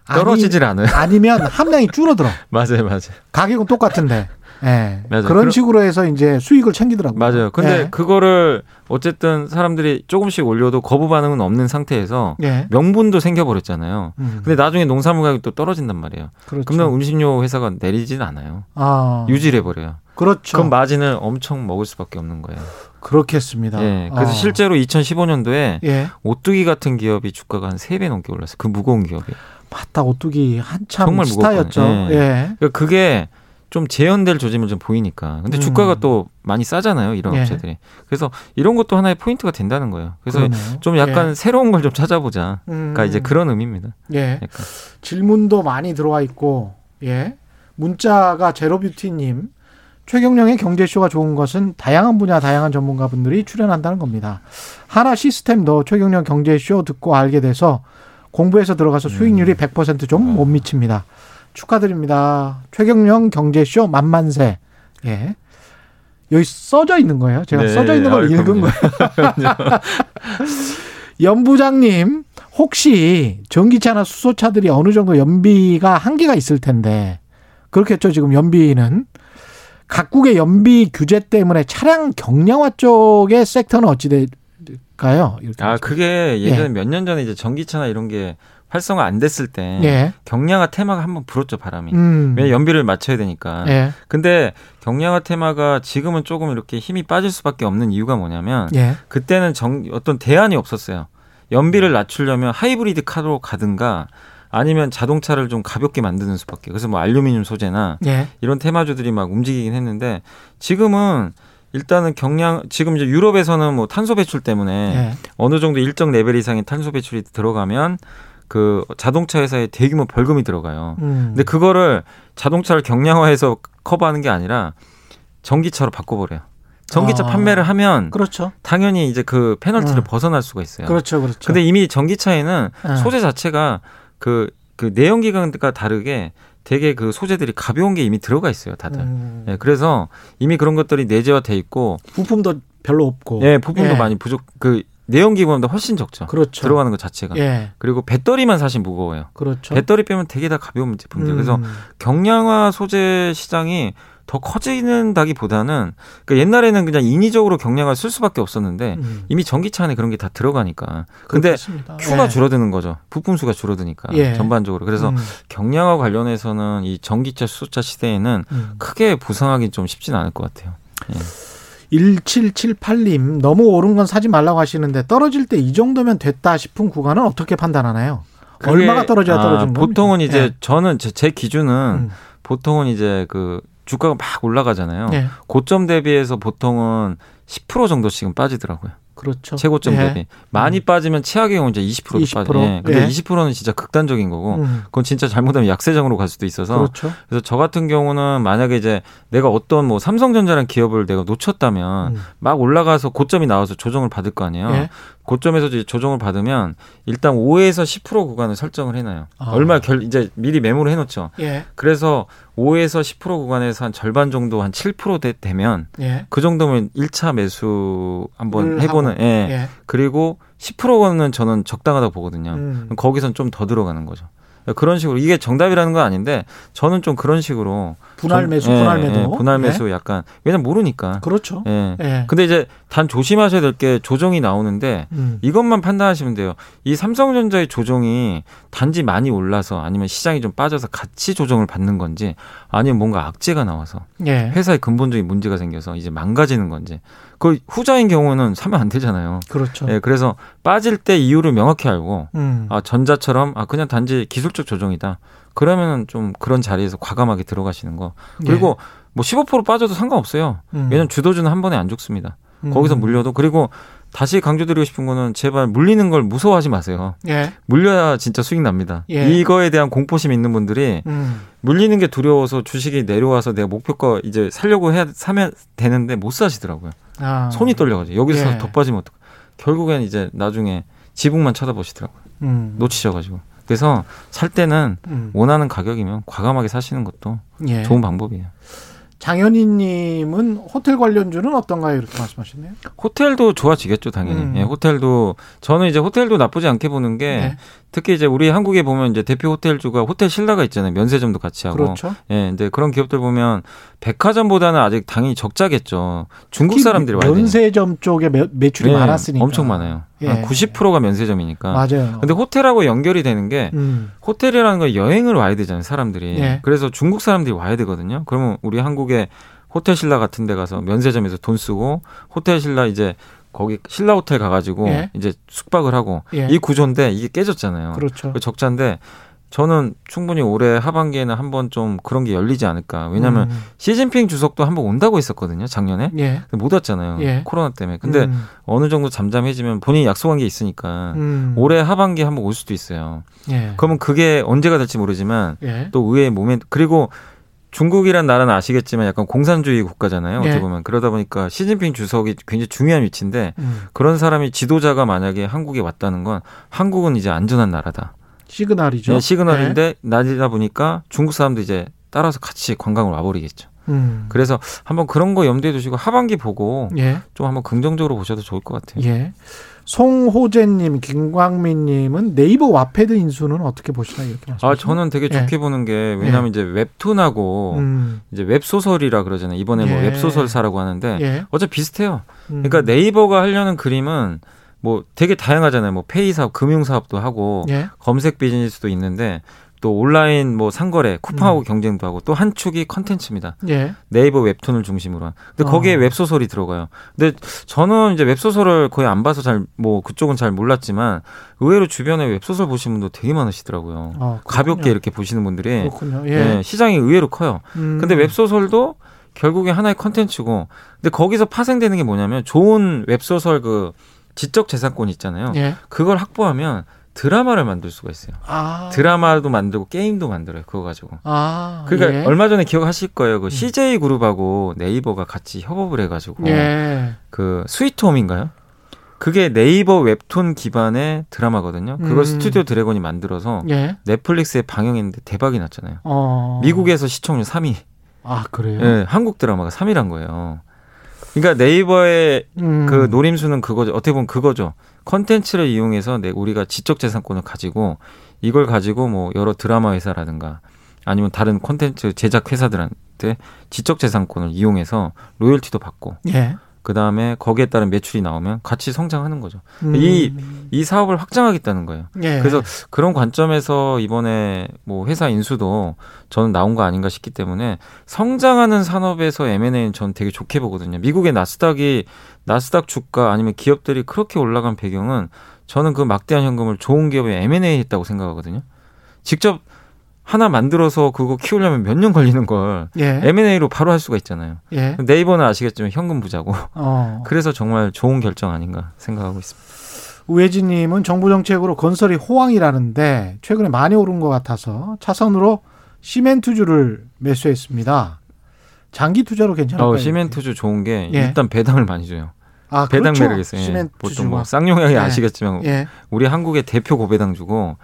떨어지질 않아요. 아니, 면 함량이 줄어들어. 맞아요, 맞아요. 가격은 똑같은데. 예. 맞아요. 그런 그럼- 식으로 해서 이제 수익을 챙기더라고요. 맞아요. 근데 예. 그거를 어쨌든 사람들이 조금씩 올려도 거부 반응은 없는 상태에서 예. 명분도 생겨버렸잖아요. 음. 근데 나중에 농산물 가격이 또 떨어진단 말이에요. 그렇죠. 그러면 음식료 회사가 내리진 않아요. 아. 유지를 해버려요. 그렇죠. 그럼 마진을 엄청 먹을 수밖에 없는 거예요. 그렇겠습니다. 예. 그래서 아. 실제로 2015년도에 예. 오뚜기 같은 기업이 주가가 한 3배 넘게 올랐어요. 그 무거운 기업이. 맞다. 오뚜기 한참 정말 스타였죠. 무겁거든요. 예. 그러니까 그게 좀 재현될 조짐을 좀 보이니까. 근데 음. 주가가 또 많이 싸잖아요. 이런 예. 업체들이. 그래서 이런 것도 하나의 포인트가 된다는 거예요. 그래서 그러네요. 좀 약간 예. 새로운 걸 좀 찾아보자. 음. 그러니까 이제 그런 의미입니다. 예. 약간. 질문도 많이 들어와 있고, 예. 문자가 제로뷰티님, 최경령의 경제쇼가 좋은 것은 다양한 분야, 다양한 전문가분들이 출연한다는 겁니다. 하나 시스템도 최경령 경제쇼 듣고 알게 돼서 공부해서 들어가서 수익률이 100%좀 못 미칩니다. 축하드립니다. 최경령 경제쇼 만만세. 예. 여기 써져 있는 거예요. 제가 네. 써져 있는 걸 아유, 읽은 그럼요. 거예요. 연부장님, 혹시 전기차나 수소차들이 어느 정도 연비가 한계가 있을 텐데, 그렇겠죠, 지금 연비는. 각국의 연비 규제 때문에 차량 경량화 쪽의 섹터는 어찌 될까요? 이렇게. 아, 그게 예전에 예. 몇년 전에 이제 전기차나 이런 게 활성화 안 됐을 때 예. 경량화 테마가 한번 불었죠, 바람이. 음. 왜냐 연비를 맞춰야 되니까. 예. 근데 경량화 테마가 지금은 조금 이렇게 힘이 빠질 수밖에 없는 이유가 뭐냐면 예. 그때는 정, 어떤 대안이 없었어요. 연비를 낮추려면 하이브리드 카로 가든가 아니면 자동차를 좀 가볍게 만드는 수밖에. 그래서 뭐 알루미늄 소재나 예. 이런 테마주들이 막 움직이긴 했는데 지금은 일단은 경량 지금 이제 유럽에서는 뭐 탄소 배출 때문에 예. 어느 정도 일정 레벨 이상의 탄소 배출이 들어가면 그 자동차 회사에 대규모 벌금이 들어가요. 음. 근데 그거를 자동차를 경량화해서 커버하는 게 아니라 전기차로 바꿔버려요. 전기차 아. 판매를 하면 그렇죠. 당연히 이제 그 페널티를 음. 벗어날 수가 있어요. 그렇죠. 그렇죠. 근데 이미 전기차에는 네. 소재 자체가 그, 그 내연기관과 다르게 되게 그 소재들이 가벼운 게 이미 들어가 있어요, 다들. 음, 예, 그래서 이미 그런 것들이 내재화돼 있고, 부품도 별로 없고. 예, 부품도 예. 많이 부족, 그 내연기관보다 훨씬 적죠. 그렇죠. 들어가는 것 자체가. 예. 그리고 배터리만 사실 무거워요. 그렇죠. 배터리 빼면 되게 다 가벼운 제품들. 그래서 음, 경량화 소재 시장이 더 커지는다기보다는 그 옛날에는 그냥 인위적으로 경량화 쓸 수밖에 없었는데 음, 이미 전기차 안에 그런 게 다 들어가니까. 근데. 큐가 예. 줄어드는 거죠. 부품 수가 줄어드니까 예. 전반적으로. 그래서 음, 경량화 관련해서는 이 전기차 수소차 시대에는 음. 크게 부상하기 좀 쉽지는 않을 것 같아요. 1778님 너무 오른 건 사지 말라고 하시는데 떨어질 때 이 정도면 됐다 싶은 구간은 어떻게 판단하나요? 얼마가 떨어져야 아, 떨어지는 겁니까? 보통은 이제 예. 저는 제, 제 기준은 음. 보통은 이제 그 주가가 막 올라가잖아요. 예. 고점 대비해서 보통은 10% 정도씩은 빠지더라고요. 그렇죠. 최고점 예. 대비. 많이 빠지면 최악의 경우 이제 20%도 20%? 빠져. 예. 근데 예. 20%는 진짜 극단적인 거고 음, 그건 진짜 잘못하면 약세장으로 갈 수도 있어서 그렇죠. 그래서 저 같은 경우는 만약에 이제 내가 어떤 뭐 삼성전자라는 기업을 내가 놓쳤다면 음. 막 올라가서 고점이 나와서 조정을 받을 거 아니에요. 예. 고점에서 이제 조정을 받으면 일단 5에서 10% 구간을 설정을 해놔요. 아. 얼마 결 이제 미리 메모를 해놓죠. 예. 그래서 5에서 10% 구간에서 한 절반 정도 한 7% 되, 되면 예. 그 정도면 1차 매수 한번 을 해보는 하고. 예. 예. 그리고 10%는 저는 적당하다고 보거든요. 음. 거기선 좀 더 들어가는 거죠. 그런 식으로 이게 정답이라는 건 아닌데 저는 좀 그런 식으로 분할 전- 매수, 예, 분할 매도. 예, 분할 예. 매수 약간 왜냐면 모르니까. 그렇죠. 예. 예. 근데 이제 단 조심하셔야 될 게 조정이 나오는데 음. 이것만 판단하시면 돼요. 이 삼성전자의 조정이 단지 많이 올라서 아니면 시장이 좀 빠져서 같이 조정을 받는 건지 아니면 뭔가 악재가 나와서 예. 회사에 근본적인 문제가 생겨서 이제 망가지는 건지 그 후자인 경우는 사면 안 되잖아요. 그렇죠. 예, 그래서 빠질 때 이유를 명확히 알고 음. 아 전자처럼 아 그냥 단지 기술적 조정이다. 그러면은 좀 그런 자리에서 과감하게 들어가시는 거. 그리고 뭐15% 빠져도 상관없어요. 예. 음. 왜냐면 주도주는 한 번에 안 죽습니다. 음. 거기서 물려도 그리고 다시 강조드리고 싶은 거는 제발 물리는 걸 무서워하지 마세요. 예. 물려야 진짜 수익 납니다. 예. 이거에 대한 공포심 있는 분들이 음. 물리는 게 두려워서 주식이 내려와서 내가 목표가 이제 살려고 해야 사면 되는데 못 사시더라고요. 아. 손이 떨려가지고 여기서 예. 더 빠지면 어떡 결국엔 이제 나중에 지붕만 쳐다보시더라고요. 음. 놓치셔가지고. 그래서 살 때는 음. 원하는 가격이면 과감하게 사시는 것도 예. 좋은 방법이에요. 장현희님은 호텔 관련주는 어떤가요? 이렇게 말씀하셨네요. 호텔도 좋아지겠죠, 당연히. 음. 예, 호텔도 저는 이제 호텔도 나쁘지 않게 보는 게 네. 특히 이제 우리 한국에 보면 이제 대표 호텔주가 호텔 신라가 있잖아요. 면세점도 같이 하고. 그렇죠. 예, 이제 그런 기업들 보면 백화점보다는 아직 당연히 적자겠죠. 중국 사람들이 와야 되니까. 면세점 쪽에 매, 매출이 네, 많았으니까. 엄청 많아요. 예. 한 90%가 면세점이니까. 맞아요. 근데 호텔하고 연결이 되는 게 음. 호텔이라는 건 여행을 와야 되잖아요, 사람들이. 예. 그래서 중국 사람들이 와야 되거든요. 그러면 우리 한국에 호텔 신라 같은 데 가서 면세점에서 돈 쓰고 호텔 신라 이제 거기 신라 호텔 가가지고 예. 이제 숙박을 하고 예. 이 구조인데 이게 깨졌잖아요. 그렇죠. 그 적자인데 저는 충분히 올해 하반기에는 한번 좀 그런 게 열리지 않을까. 왜냐하면 음. 시진핑 주석도 한번 온다고 했었거든요, 작년에. 예. 못 왔잖아요. 예. 코로나 때문에. 근데 음. 어느 정도 잠잠해지면 본인이 약속한 게 있으니까 음. 올해 하반기에 한번 올 수도 있어요. 예. 그러면 그게 언제가 될지 모르지만 예. 또 의외의 모멘 그리고 중국이란 나라는 아시겠지만 약간 공산주의 국가잖아요. 어떻게 예. 보면 그러다 보니까 시진핑 주석이 굉장히 중요한 위치인데 음. 그런 사람이 지도자가 만약에 한국에 왔다는 건 한국은 이제 안전한 나라다. 시그널이죠. 네, 시그널인데 낮이다 보니까 중국 사람도 이제 따라서 같이 관광을 와버리겠죠. 음. 그래서 한번 그런 거 염두에 두시고 하반기 보고 예. 좀 한번 긍정적으로 보셔도 좋을 것 같아요. 예. 송호재님, 김광민님은 네이버 와패드 인수는 어떻게 보시나요? 이렇게 말씀하시죠. 아 저는 되게 예. 좋게 보는 게 왜냐하면 이제 웹툰하고 음. 이제 웹 소설이라 그러잖아요. 이번에 뭐 예. 웹소설사라고 하는데 예. 어차피 비슷해요. 음. 그러니까 네이버가 하려는 그림은 뭐 되게 다양하잖아요. 뭐 페이 사업, 금융 사업도 하고 예. 검색 비즈니스도 있는데 또 온라인 뭐 상거래, 쿠팡하고 음. 경쟁도 하고 또 한 축이 컨텐츠입니다. 예. 네이버 웹툰을 중심으로 한. 근데 거기에 어. 웹소설이 들어가요. 근데 저는 이제 웹소설을 거의 안 봐서 잘 뭐 그쪽은 잘 몰랐지만 의외로 주변에 웹소설 보시는 분도 되게 많으시더라고요. 어, 가볍게. 이렇게 보시는 분들이 그렇군요. 예. 예, 시장이 의외로 커요. 음. 근데 웹소설도 결국에 하나의 컨텐츠고 근데 거기서 파생되는 게 뭐냐면 좋은 웹소설 그 지적 재산권 있잖아요. 예. 그걸 확보하면 드라마를 만들 수가 있어요. 아. 드라마도 만들고 게임도 만들어요. 그거 가지고. 아. 그러니까 예. 얼마 전에 기억하실 거예요. 그 음. CJ 그룹하고 네이버가 같이 협업을 해가지고 예. 그 스위트홈인가요? 그게 네이버 웹툰 기반의 드라마거든요. 그걸 음. 스튜디오 드래곤이 만들어서 예. 넷플릭스에 방영했는데 대박이 났잖아요. 어. 미국에서 시청률 3위. 아, 그래요? 예, 한국 드라마가 3위란 거예요. 그러니까 네이버의 음. 그 노림수는 그거죠. 어떻게 보면 그거죠. 컨텐츠를 이용해서 내 우리가 지적 재산권을 가지고 이걸 가지고 뭐 여러 드라마 회사라든가 아니면 다른 콘텐츠 제작 회사들한테 지적 재산권을 이용해서 로열티도 받고 예. 그 다음에 거기에 따른 매출이 나오면 같이 성장하는 거죠. 음. 이- 이 사업을 확장하겠다는 거예요. 예. 그래서 그런 관점에서 이번에 뭐 회사 인수도 저는 나온 거 아닌가 싶기 때문에 성장하는 산업에서 M&A는 저는 되게 좋게 보거든요. 미국의 나스닥이 나스닥 주가 아니면 기업들이 그렇게 올라간 배경은 저는 그 막대한 현금을 좋은 기업에 M&A 했다고 생각하거든요. 직접 하나 만들어서 그거 키우려면 몇 년 걸리는 걸 예. M&A로 바로 할 수가 있잖아요. 예. 네이버는 아시겠지만 현금 부자고 어. 그래서 정말 좋은 결정 아닌가 생각하고 있습니다. 우혜진님은 정부 정책으로 건설이 호황이라는데 최근에 많이 오른 것 같아서 차선으로 시멘트주를 매수했습니다. 장기 투자로 괜찮을까요? 어, 시멘트주 좋은 게 예. 일단 배당을 많이 줘요. 아, 배당 그렇죠. 매력 있어요. 예. 시멘트 보통 뭐 주가. 쌍용양이 예. 아시겠지만 예. 우리 한국의 대표 고배당 주고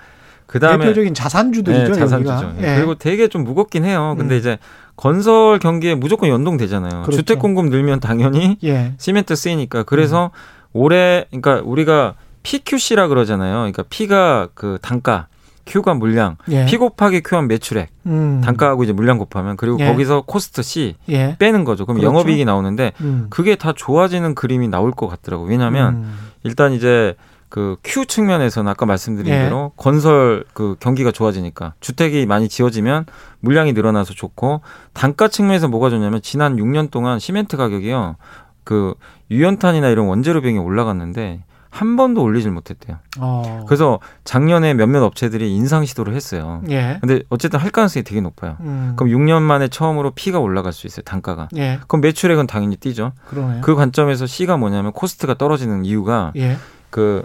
그다음에 대표적인 자산주들이죠, 네, 자산주죠. 여기가. 예. 그리고 되게 좀 무겁긴 해요. 근데 음. 이제 건설 경기에 무조건 연동되잖아요. 그렇죠. 주택 공급 늘면 당연히 예. 시멘트 쓰이니까 그래서 올해 그러니까 우리가 PQC라 그러잖아요. 그러니까 P가 그 단가, Q가 물량, 예. P 곱하기 Q한 매출액, 음. 단가하고 이제 물량 곱하면 그리고 예. 거기서 코스트 C 예. 빼는 거죠. 그럼 그렇죠. 영업이익이 나오는데 음. 그게 다 좋아지는 그림이 나올 것 같더라고 요. 왜냐하면 음. 일단 이제 그 Q 측면에서는 아까 말씀드린 예. 대로 건설 그 경기가 좋아지니까 주택이 많이 지어지면 물량이 늘어나서 좋고 단가 측면에서 뭐가 좋냐면 지난 6년 동안 시멘트 가격이요. 그 유연탄이나 이런 원재료 비용이 올라갔는데 한 번도 올리질 못했대요. 어. 그래서 작년에 몇몇 업체들이 인상 시도를 했어요. 예. 근데 어쨌든 할 가능성이 되게 높아요. 음. 그럼 6년 만에 처음으로 P가 올라갈 수 있어요. 단가가. 예. 그럼 매출액은 당연히 뛰죠. 그러네요. 그 관점에서 C가 뭐냐면 코스트가 떨어지는 이유가 예. 그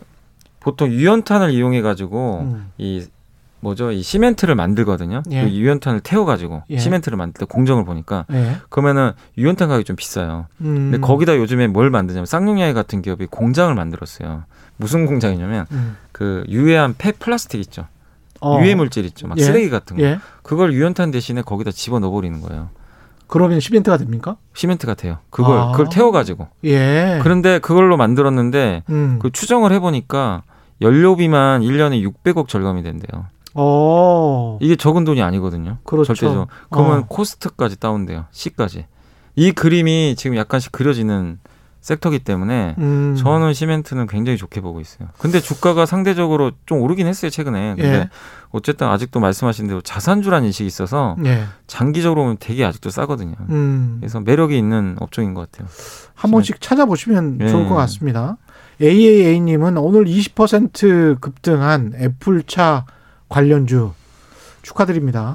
보통 유연탄을 이용해 가지고 음. 이 뭐죠 이 시멘트를 만들거든요. 예. 그 유연탄을 태워 가지고 예. 시멘트를 만들 때 공정을 보니까 예. 그러면은 유연탄 가격이 좀 비싸요. 음. 근데 거기다 요즘에 뭘 만드냐면 쌍용양회 같은 기업이 공장을 만들었어요. 무슨 공장이냐면 음. 그 유해한 폐 플라스틱 있죠. 어. 유해 물질 있죠. 막 예. 쓰레기 같은 거. 예. 그걸 유연탄 대신에 거기다 집어 넣어 버리는 거예요. 그러면 시멘트가 됩니까? 시멘트가 돼요. 그걸 아. 그걸 태워 가지고. 예. 그런데 그걸로 만들었는데 음. 그 추정을 해 보니까 연료비만 1년에 600억 절감이 된대요. 어. 이게 적은 돈이 아니거든요. 그렇죠. 절대죠. 그러면 어. 코스트까지 다운돼요. C까지. 이 그림이 지금 약간씩 그려지는 섹터기 때문에 음. 저는 시멘트는 굉장히 좋게 보고 있어요. 근데 주가가 상대적으로 좀 오르긴 했어요, 최근에. 근데 예. 어쨌든 아직도 말씀하신 대로 자산주라는 인식이 있어서 예. 장기적으로 보면 되게 아직도 싸거든요. 음. 그래서 매력이 있는 업종인 것 같아요. 한 번씩 찾아보시면 예. 좋을 것 같습니다. AAA님은 오늘 20% 급등한 애플차 관련주 축하드립니다.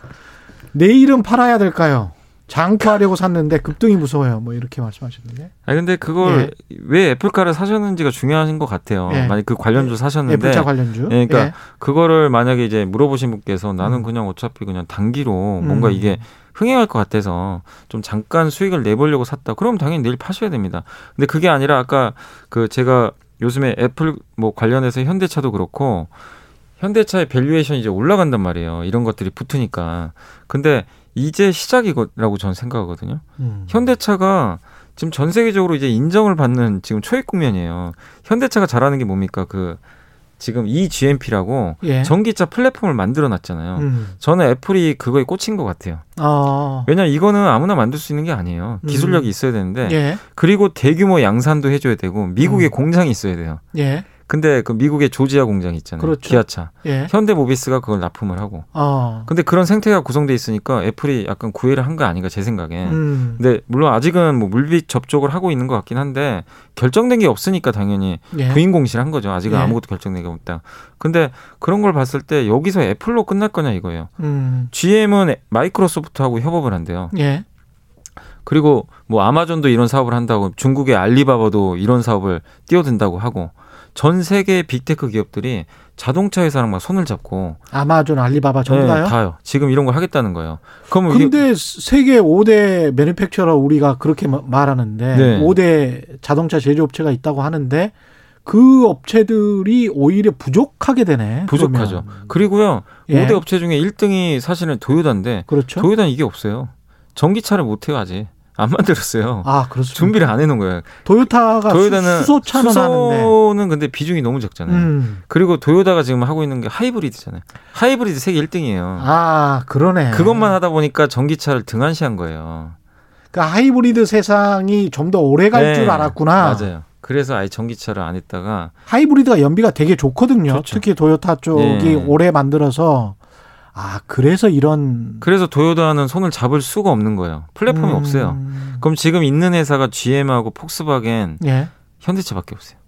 내일은 팔아야 될까요? 장투하려고 샀는데 급등이 무서워요. 뭐 이렇게 말씀하셨는데. 아 근데 그걸 왜 애플카를 사셨는지가 중요한 것 같아요. 예. 만약 그 관련주 사셨는데 애플차 관련주. 예, 그러니까 그거를 만약에 이제 물어보신 분께서 나는 음. 그냥 어차피 그냥 단기로 뭔가 음. 이게 흥행할 것 같아서 좀 잠깐 수익을 내보려고 샀다. 그럼 당연히 내일 파셔야 됩니다. 근데 그게 아니라 아까 그 제가 요즘에 애플 뭐 관련해서 현대차도 그렇고 현대차의 valuation이 이제 올라간단 말이에요. 이런 것들이 붙으니까. 근데 이제 시작이라고 저는 생각하거든요. 음. 현대차가 지금 전 세계적으로 이제 인정을 받는 지금 초입 국면이에요. 현대차가 잘하는 게 뭡니까? 그 지금 eGMP라고 예. 전기차 플랫폼을 만들어 놨잖아요. 음. 저는 애플이 그거에 꽂힌 것 같아요. 어. 왜냐면 이거는 아무나 만들 수 있는 게 아니에요. 기술력이 음. 있어야 되는데 예. 그리고 대규모 양산도 해줘야 되고 미국에 음. 공장이 있어야 돼요. 예. 근데 그 미국의 조지아 공장이 있잖아요. 그렇죠. 기아차. 예. 현대모비스가 그걸 납품을 하고. 어. 근데 그런 생태가 구성돼 있으니까 애플이 약간 구애를 한 거 아닌가 제 생각에. 음. 근데 물론 아직은 뭐 물빛 접촉을 하고 있는 것 같긴 한데 결정된 게 없으니까 당연히 예. 부인 공시를 한 거죠. 아직은 예. 아무것도 결정된 게 없다. 근데 그런 걸 봤을 때 여기서 애플로 끝날 거냐 이거예요. 음. GM은 마이크로소프트하고 협업을 한대요. 예. 그리고 뭐 아마존도 이런 사업을 한다고 중국의 알리바바도 이런 사업을 뛰어든다고 하고 전 세계 빅테크 기업들이 자동차 회사랑 막 손을 잡고 아마존, 알리바바 전부 네, 다요? 다요. 지금 이런 걸 하겠다는 거예요. 그러면 이게 근데 세계 5대 manufacturer 우리가 그렇게 마- 말하는데 네. 5대 자동차 제조업체가 있다고 하는데 그 업체들이 오히려 부족하게 되네. 부족하죠. 그러면. 그리고요. 예. 5대 업체 중에 1등이 사실은 도요다인데 그렇죠. 도요다는 이게 없어요. 전기차를 못 해요, 아직. 안 만들었어요. 아, 그렇습니다. 준비를 안 해놓은 거예요. 도요타가 도요다는 수, 수소차는. 수소는 근데 비중이 너무 적잖아요. 음. 그리고 도요다가 지금 하고 있는 게 하이브리드잖아요. 하이브리드 세계 1등이에요. 아, 그러네. 그것만 하다 보니까 전기차를 등한시한 거예요. 그러니까 하이브리드 세상이 좀 더 오래 갈 네, 줄 알았구나. 맞아요. 그래서 아예 전기차를 안 했다가 하이브리드가 연비가 되게 좋거든요. 좋죠. 특히 도요타 쪽이 네. 오래 만들어서 아 그래서 이런 그래서 도요다는 손을 잡을 수가 없는 거예요. 플랫폼이 음, 없어요. 그럼 지금 있는 회사가 GM하고 폭스바겐, 예. 현대차밖에 없어요.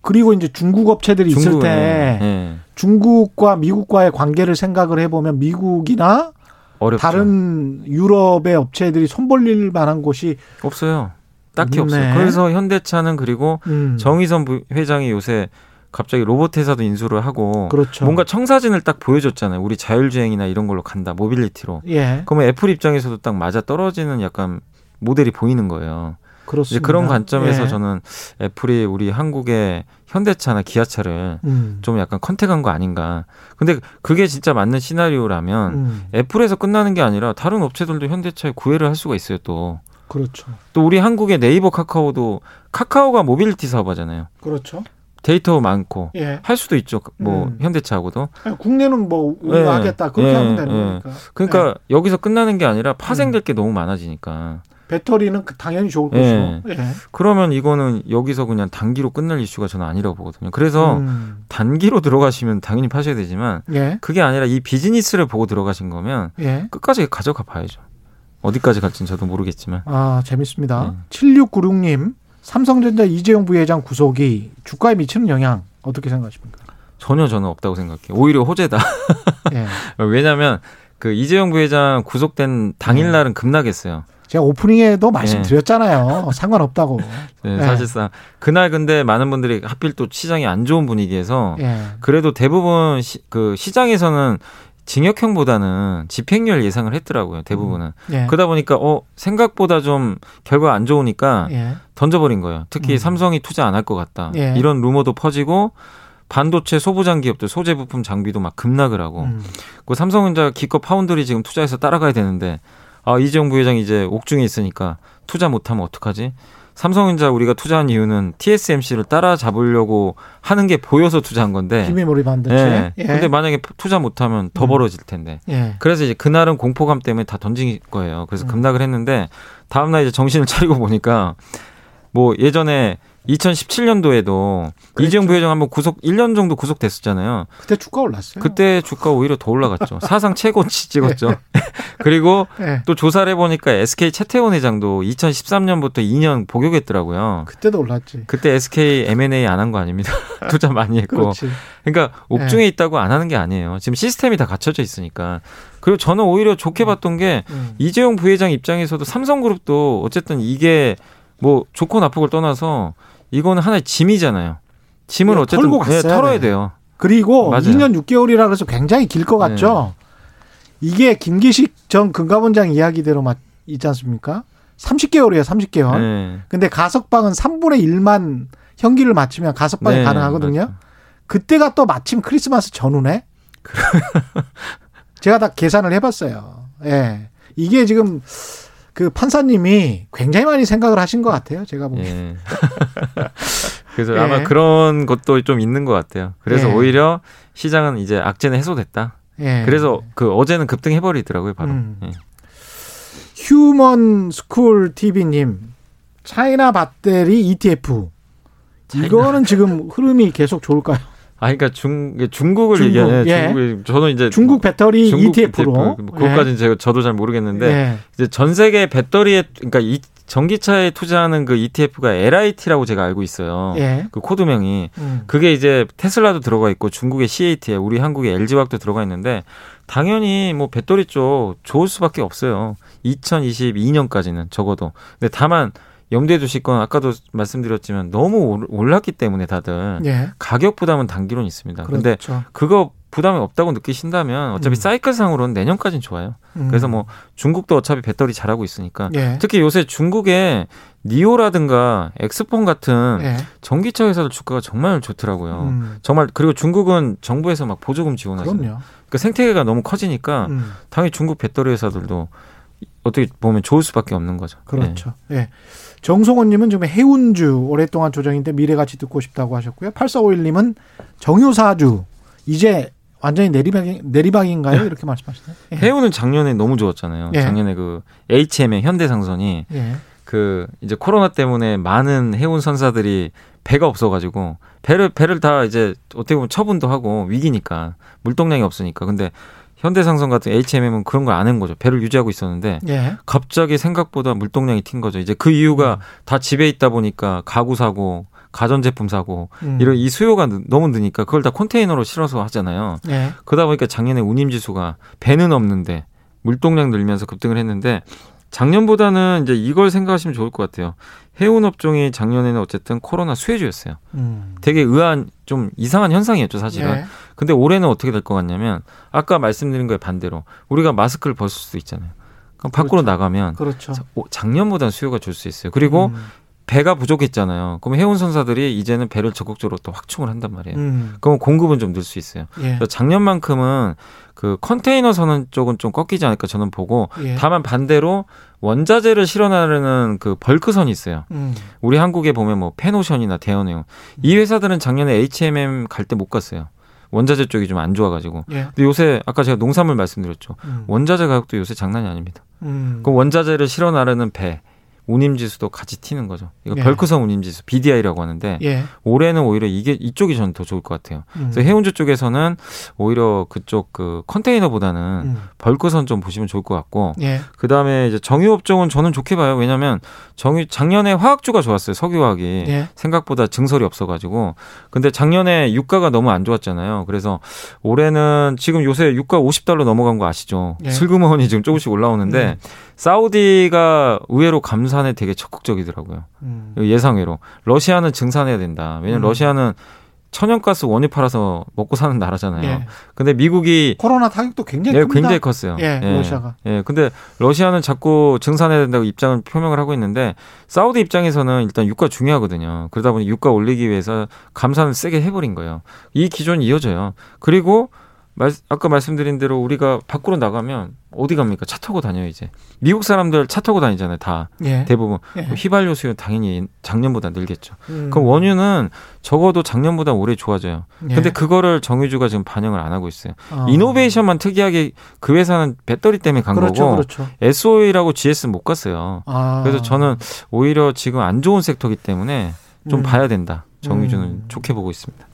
그리고 이제 중국 업체들이 있을 중국에. 때 예. 중국과 미국과의 관계를 생각을 해보면 미국이나 어렵죠. 다른 유럽의 업체들이 손벌릴 만한 곳이 없어요. 딱히 없네. 없어요. 그래서 현대차는 그리고 음, 정의선 부- 회장이 요새 갑자기 로봇 회사도 인수를 하고 그렇죠. 뭔가 청사진을 딱 보여줬잖아요. 우리 자율주행이나 이런 걸로 간다. 모빌리티로. 예 그러면 애플 입장에서도 딱 맞아 떨어지는 약간 모델이 보이는 거예요. 그렇습니다. 그런 관점에서 예. 저는 애플이 우리 한국의 현대차나 기아차를 음, 좀 약간 contact한 거 아닌가. 근데 그게 진짜 맞는 시나리오라면 음, 애플에서 끝나는 게 아니라 다른 업체들도 현대차에 구애를 할 수가 있어요. 또. 그렇죠. 또 우리 한국의 네이버 카카오도 카카오가 모빌리티 사업하잖아요. 그렇죠. 데이터 많고 예. 할 수도 있죠. 뭐 음. 현대차하고도. 아니, 국내는 뭐 예, 하겠다 그렇게 예, 하면 되는 예. 거니까. 그러니까 네. 여기서 끝나는 게 아니라 파생될 음. 게 너무 많아지니까. 배터리는 그 당연히 좋을 예. 것이고. 예. 그러면 이거는 여기서 그냥 단기로 끝날 이슈가 저는 아니라고 보거든요. 그래서 음, 단기로 들어가시면 당연히 파셔야 되지만 예. 그게 아니라 이 비즈니스를 보고 들어가신 거면 예. 끝까지 가져가 봐야죠. 어디까지 갈지는 저도 모르겠지만. 아, 재밌습니다. 네. 7696님, 삼성전자 이재용 부회장 구속이 주가에 미치는 영향 어떻게 생각하십니까? 전혀 저는 없다고 생각해요. 오히려 호재다. 예. 왜냐하면 그 이재용 부회장 구속된 당일날은 급락했어요. 제가 오프닝에도 말씀드렸잖아요. 상관없다고. 네, 네. 사실상 그날 근데 많은 분들이 하필 또 시장이 안 좋은 분위기에서 예. 그래도 대부분 시, 그 시장에서는 징역형보다는 집행유예 예상을 했더라고요. 대부분은. 예. 그러다 보니까 어 생각보다 좀 결과 안 좋으니까 예. 던져버린 거예요. 특히 음. 삼성이 투자 안 할 것 같다. 예. 이런 루머도 퍼지고 반도체 소부장 기업들 소재 부품 장비도 막 급락을 하고 음. 그 삼성전자 기껏 파운드리 지금 투자해서 따라가야 되는데 아 이재용 부회장이 이제 옥중에 있으니까 투자 못하면 어떡하지? 삼성전자 우리가 투자한 이유는 TSMC를 따라잡으려고 하는 게 보여서 투자한 건데. 김해머리 반도체. 예. 예. 근데 만약에 투자 못하면 더 음. 벌어질 텐데. 예. 그래서 이제 그날은 공포감 때문에 다 던진 거예요. 그래서 음. 급락을 했는데 다음 날 이제 정신을 차리고 보니까 뭐 예전에 2017년도에도 그랬죠. 이재용 부회장 한번 구속 1년 정도 구속됐었잖아요. 그때 주가 올랐어요. 그때 주가 오히려 더 올라갔죠. 사상 최고치 찍었죠. 그리고 예. 또 조사를 해보니까 SK 최태원 회장도 2013년부터 2년 복역했더라고요. 그때도 올랐지. 그때 SK M&A 안 한 거 아닙니다. 투자 많이 했고. 그렇지. 그러니까 옥중에 있다고 안 하는 게 아니에요. 지금 시스템이 다 갖춰져 있으니까. 그리고 저는 오히려 좋게 봤던 게 음. 이재용 부회장 입장에서도 삼성그룹도 어쨌든 이게 뭐 좋고 나쁘고를 떠나서 이거는 하나의 짐이잖아요. 짐을 이거 어쨌든 털고 네, 갔어야 털어야 돼. 돼요. 그리고 맞아요. 2년 6개월이라 그래서 굉장히 길 것 같죠. 이게 김기식 전 금감원장 이야기대로 맞 있지 않습니까? 30개월이에요, 30개월. 네. 근데 가석방은 3분의 1만 형기를 마치면 가석방이 네, 가능하거든요. 맞아요. 그때가 또 마침 크리스마스 전후네. 제가 다 계산을 해봤어요. 예. 이게 지금 그 판사님이 굉장히 많이 생각을 하신 것 같아요. 제가 보기엔. 예. 그래서 예. 아마 그런 것도 좀 있는 것 같아요. 그래서 예. 오히려 시장은 이제 악재는 해소됐다. 예. 그래서 그 어제는 급등해버리더라고요, 바로. 음. 예. 휴먼 스쿨 TV님, 차이나 배터리 ETF. 이거는 지금 흐름이 계속 좋을까요? 아, 그러니까 중 중국을 중국, 얘기하네. 예. 중국이 저는 이제 중국 배터리 중국 ETF로. ETF, 뭐 그것까지는 제가 저도 잘 모르겠는데 예. 이제 전 세계 배터리에 그러니까 이 전기차에 투자하는 그 ETF가 LIT라고 제가 알고 있어요. 예. 그 코드명이 음. 그게 이제 테슬라도 들어가 있고 중국의 CATL 우리 한국의 LG화학도 들어가 있는데 당연히 뭐 배터리 쪽 좋을 수밖에 없어요. 2022년까지는 적어도. 근데 다만 염두에 두실 건 아까도 말씀드렸지만 너무 올랐기 때문에 다들 예. 가격 부담은 단기론 있습니다. 그렇죠. 근데 그거 부담이 없다고 느끼신다면 어차피 음. 사이클상으로는 내년까지는 좋아요. 음. 그래서 뭐 중국도 어차피 배터리 잘하고 있으니까 예. 특히 요새 중국에 니오라든가 엑스폰 같은 예. 전기차 회사들 주가가 정말 좋더라고요. 음. 정말 그리고 중국은 정부에서 막 보조금 지원하잖아요. 그러니까 생태계가 너무 커지니까 음. 당연히 중국 배터리 회사들도 어떻게 보면 좋을 수밖에 없는 거죠. 그렇죠. 예. 예. 정성원님은 지금 해운주 오랫동안 조정인데 미래같이 듣고 싶다고 하셨고요. 8451님은 정유사주 이제 완전히 내리막 내리막인가요? 네. 이렇게 말씀하시나요? 예. 해운은 작년에 너무 좋았잖아요. 예. 작년에 그 HM의 현대상선이 예. 그 이제 코로나 때문에 많은 해운 선사들이 배가 없어가지고 배를 배를 다 이제 어떻게 보면 처분도 하고 위기니까 물동량이 없으니까 근데 현대상선 같은 HMM은 그런 걸안한 거죠. 배를 유지하고 있었는데 예. 갑자기 생각보다 물동량이 튄 거죠. 이제 그 이유가 음. 다 집에 있다 보니까 가구 사고 가전제품 사고 음. 이런 이 수요가 너무 느니까 그걸 다 컨테이너로 실어서 하잖아요. 예. 그러다 보니까 작년에 운임지수가 배는 없는데 물동량 늘면서 급등을 했는데 작년보다는 이제 이걸 생각하시면 좋을 것 같아요. 해운 업종이 작년에는 어쨌든 코로나 수혜주였어요. 음. 되게 의아한 좀 이상한 현상이었죠, 사실은. 예. 근데 올해는 어떻게 될 것 같냐면 아까 말씀드린 거에 반대로 우리가 마스크를 벗을 수도 있잖아요. 그럼 밖으로 그렇죠. 나가면 그렇죠. 작년보다는 수요가 줄 수 있어요. 그리고 음. 배가 부족했잖아요. 그럼 해운 선사들이 이제는 배를 적극적으로 또 확충을 한단 말이에요. 음. 그럼 공급은 좀 늘 수 있어요. 예. 작년만큼은 그 컨테이너 선은 쪽은 좀 꺾이지 않을까 저는 보고 예. 다만 반대로 원자재를 실어나르는 그 벌크선이 있어요. 음. 우리 한국에 보면 뭐 페노션이나 대현해용 이 회사들은 작년에 H&M 갈 때 못 갔어요. 원자재 쪽이 좀 안 좋아가지고. 예. 근데 요새 아까 제가 농산물 말씀드렸죠. 음. 원자재 가격도 요새 장난이 아닙니다. 음. 그 원자재를 실어 나르는 배, 운임지수도 같이 튀는 거죠. 이거 예. 별크성 운임지수 BDI라고 하는데 예. 올해는 오히려 이게 이쪽이 저는 더 좋을 것 같아요. 음. 그래서 해운주 쪽에서는 오히려 그쪽 그 컨테이너보다는 음. 벌크선 좀 보시면 좋을 것 같고 예. 그 다음에 이제 정유업종은 저는 좋게 봐요. 왜냐하면 정유 작년에 화학주가 좋았어요. 석유화학이 예. 생각보다 증설이 없어가지고 근데 작년에 유가가 너무 안 좋았잖아요. 그래서 올해는 지금 요새 유가 50달러 넘어간 거 아시죠? 예. 슬그머니 지금 조금씩 올라오는데. 음. 사우디가 의외로 감 산에 되게 적극적이더라고요. 음. 예상외로. 러시아는 증산해야 된다. 왜냐면 음. 러시아는 천연가스 원유 팔아서 먹고 사는 나라잖아요. 예. 근데 미국이 코로나 타격도 굉장히 네, 큽니다. 굉장히 컸어요. 예, 예, 러시아가. 예. 근데 러시아는 자꾸 증산해야 된다고 입장을 표명을 하고 있는데 사우디 입장에서는 일단 유가 중요하거든요. 그러다 보니 유가 올리기 위해서 감산을 세게 해버린 거예요. 이 기존이 이어져요. 그리고 말, 아까 말씀드린 대로 우리가 밖으로 나가면 어디 갑니까? 차 타고 다녀요, 이제. 미국 사람들 차 타고 다니잖아요, 다. 예. 대부분. 예. 휘발유 수요 당연히 작년보다 늘겠죠. 음. 그럼 원유는 적어도 작년보다 올해 좋아져요. 예. 근데 그거를 정유주가 지금 반영을 안 하고 있어요. 어. 이노베이션만 특이하게 그 회사는 배터리 때문에 간 그렇죠, 거고 그렇죠. SOA라고 GS 못 갔어요. 아. 그래서 저는 오히려 지금 안 좋은 섹터기 때문에 좀 음. 봐야 된다. 정유주는 음. 좋게 보고 있습니다.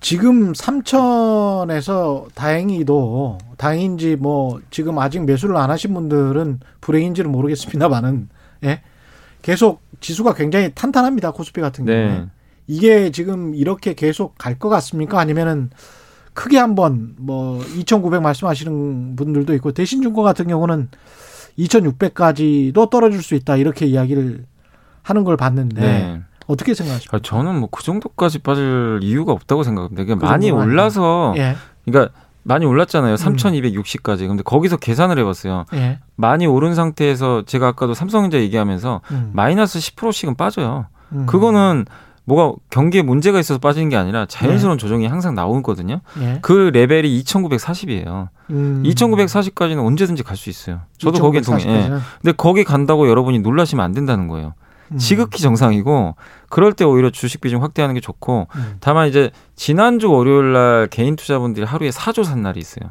지금 삼천에서 다행히도 다행인지 뭐 지금 아직 매수를 안 하신 분들은 불행인지는 모르겠습니다만은 예. 계속 지수가 굉장히 탄탄합니다. 코스피 같은 경우에. 네. 이게 지금 이렇게 계속 갈 것 같습니까? 아니면은 크게 한번 뭐 2,900 말씀하시는 분들도 있고 대신증권 같은 경우는 2,600까지도 떨어질 수 있다 이렇게 이야기를 하는 걸 봤는데 네. 어떻게 생각하십니까? 아, 저는 뭐 그 정도까지 빠질 이유가 없다고 생각합니다. 그러 많이 올라서 예. 그러니까 많이 올랐잖아요. 3,260까지. 근데 거기서 계산을 해봤어요. 예. 많이 오른 상태에서 제가 아까도 삼성전자 얘기하면서 음. 마이너스 10%씩은 빠져요. 음. 그거는 뭐가 경기에 문제가 있어서 빠지는 게 아니라 자연스러운 예. 조정이 항상 나오거든요. 예. 그 레벨이 2,940이에요. 음. 2,940까지는 언제든지 갈 수 있어요. 저도 거기에 동의해. 예. 근데 거기 간다고 여러분이 놀라시면 안 된다는 거예요. 음. 지극히 정상이고 그럴 때 오히려 주식 비중 확대하는 게 좋고 음. 다만 이제 지난주 월요일 날 개인 투자분들이 하루에 4조 산 날이 있어요.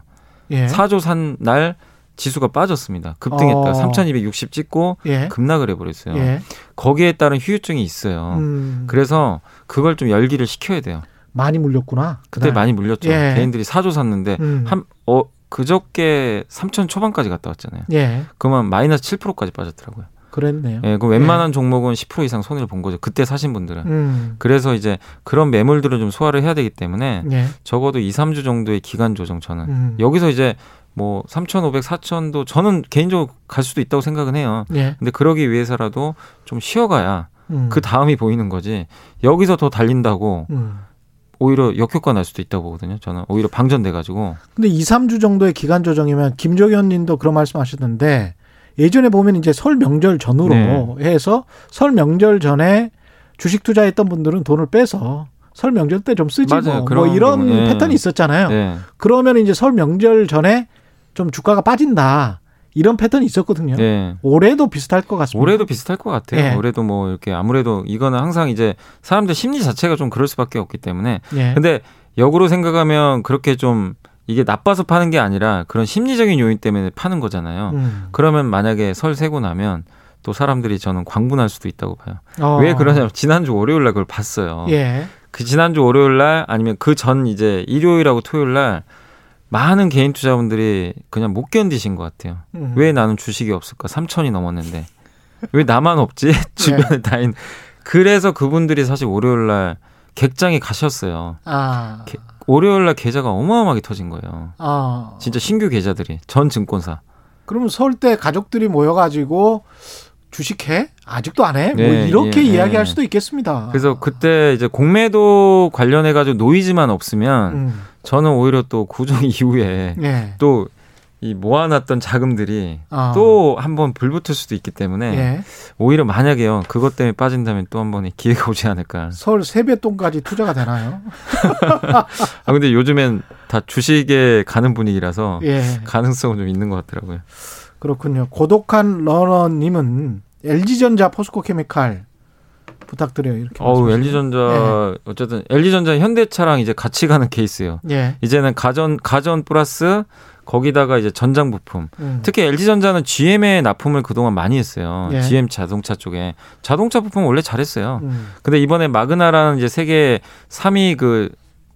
예. 4조 산날 지수가 빠졌습니다. 급등했다. 어. 3,260 찍고 예. 급락을 해버렸어요. 예. 거기에 따른 휴유증이 있어요. 음. 그래서 그걸 좀 열기를 시켜야 돼요. 많이 물렸구나. 그때 그날. 많이 물렸죠. 예. 개인들이 4조 샀는데 음. 한 어, 그저께 3천 초반까지 갔다 왔잖아요. 예. 그러면 마이너스 7%까지 빠졌더라고요. 그랬네요. 예, 그 웬만한 네. 종목은 10% 이상 손해를 본 거죠. 그때 사신 분들은. 음. 그래서 이제 그런 매물들을 좀 소화를 해야 되기 때문에 네. 적어도 2, 3주 정도의 기간 조정 저는 음. 여기서 이제 뭐 3,500, 4,000도 저는 개인적으로 갈 수도 있다고 생각은 해요. 예. 근데 그러기 위해서라도 좀 쉬어가야 음. 그 다음이 보이는 거지. 여기서 더 달린다고 음. 오히려 역효과 날 수도 있다고 보거든요. 저는 오히려 방전돼 가지고. 근데 2, 3주 정도의 기간 조정이면 김종현 님도 그런 말씀 하셨는데 예전에 보면 이제 설 명절 전후로 네. 해서 설 명절 전에 주식 투자했던 분들은 돈을 빼서 설 명절 때 좀 쓰지 맞아요. 뭐, 그런 뭐 이런 예. 패턴이 있었잖아요. 네. 그러면 이제 설 명절 전에 좀 주가가 빠진다. 이런 패턴이 있었거든요. 네. 올해도 비슷할 것 같습니다. 올해도 비슷할 것 같아요. 예. 올해도 뭐 이렇게 아무래도 이거는 항상 이제 사람들 심리 자체가 좀 그럴 수밖에 없기 때문에. 예. 근데 역으로 생각하면 그렇게 좀 이게 나빠서 파는 게 아니라 그런 심리적인 요인 때문에 파는 거잖아요. 음. 그러면 만약에 설 세고 나면 또 사람들이 저는 광분할 수도 있다고 봐요. 어. 왜 그러냐면 지난주 월요일 날 그걸 봤어요. 예. 그 지난주 월요일 날 아니면 그 전 이제 일요일하고 토요일 날 많은 개인 투자분들이 그냥 못 견디신 것 같아요. 음. 왜 나는 주식이 없을까? 3천이 넘었는데. 왜 나만 없지? 주변에 다 있는. 그래서 그분들이 사실 월요일 날 객장에 가셨어요. 아. 게- 월요일 날 계좌가 어마어마하게 터진 거예요. 아. 진짜 신규 계좌들이 전 증권사. 그러면 설때 가족들이 모여가지고 주식해? 아직도 안 해? 뭐 네, 이렇게 예, 이야기할 예. 수도 있겠습니다. 그래서 그때 이제 공매도 관련해 가지고 노이즈만 없으면 음. 저는 오히려 또 구정 이후에 예. 또 이 모아놨던 자금들이 아. 또한번 불붙을 수도 있기 때문에 예. 오히려 만약에요 그것 때문에 빠진다면 또 한 번의 기회가 오지 않을까. 설 세뱃돈까지 투자가 되나요? 아 근데 요즘엔 다 주식에 가는 분위기라서 예. 가능성은 좀 있는 것 같더라고요. 그렇군요. 고독한 러너님은 LG전자 포스코케미칼 부탁드려요. 이렇게. 어우. LG전자 어쨌든 LG전자 현대차랑 이제 같이 가는 케이스예요. 예. 이제는 가전 가전 플러스 거기다가 이제 전장 부품. 음. 특히 LG전자는 GM에 납품을 그동안 많이 했어요. 예. GM 자동차 쪽에 자동차 부품 원래 잘했어요. 음. 근데 이번에 마그나라는 이제 세계 3위 그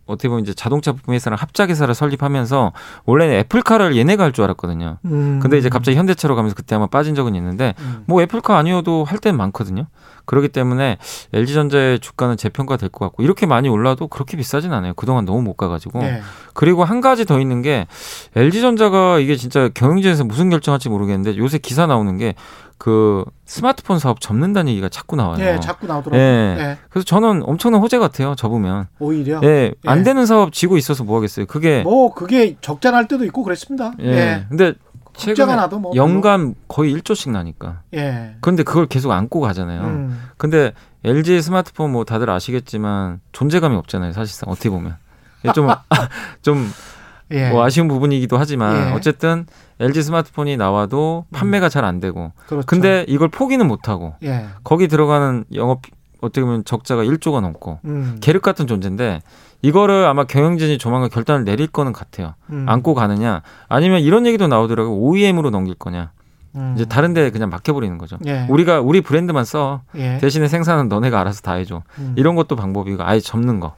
어떻게 보면 이제 자동차 부품 회사랑 합작 회사를 설립하면서 원래는 애플카를 얘네가 할 줄 알았거든요. 음. 근데 이제 갑자기 현대차로 가면서 그때 한번 빠진 적은 있는데 음. 뭐 애플카 아니어도 할 때는 많거든요. 그렇기 때문에 LG전자의 주가는 재평가 될 것 같고 이렇게 많이 올라도 그렇게 비싸진 않아요. 그동안 너무 못 가가지고. 예. 그리고 한 가지 더 있는 게 LG전자가 이게 진짜 경영진에서 무슨 결정할지 모르겠는데 요새 기사 나오는 게 그 스마트폰 사업 접는다는 얘기가 자꾸 나와요. 예, 자꾸 나오더라고요. 예. 예. 그래서 저는 엄청난 호재 같아요. 접으면. 오히려 예, 안 예. 되는 사업 지고 있어서 뭐 하겠어요. 그게 뭐 그게 적자 날 때도 있고 그랬습니다. 예. 예. 근데 최근에 나도 뭐 연간 거의 1조씩 나니까. 예. 근데 그걸 계속 안고 가잖아요. 음. 근데 LG 스마트폰 뭐 다들 아시겠지만 존재감이 없잖아요. 사실상 어떻게 보면. 좀, 좀 예. 뭐 아쉬운 부분이기도 하지만 예. 어쨌든 LG 스마트폰이 나와도 판매가 잘 안 되고 그렇죠. 근데 이걸 포기는 못 하고 예. 거기 들어가는 영업 어떻게 보면 적자가 1조가 넘고 음. 계륵 같은 존재인데 이거를 아마 경영진이 조만간 결단을 내릴 거는 같아요. 음. 안고 가느냐 아니면 이런 얘기도 나오더라고요. OEM으로 넘길 거냐. 음. 이제 다른 데 그냥 맡겨버리는 거죠. 예. 우리가 우리 브랜드만 써. 예. 대신에 생산은 너네가 알아서 다 해줘. 음. 이런 것도 방법이고 아예 접는 거.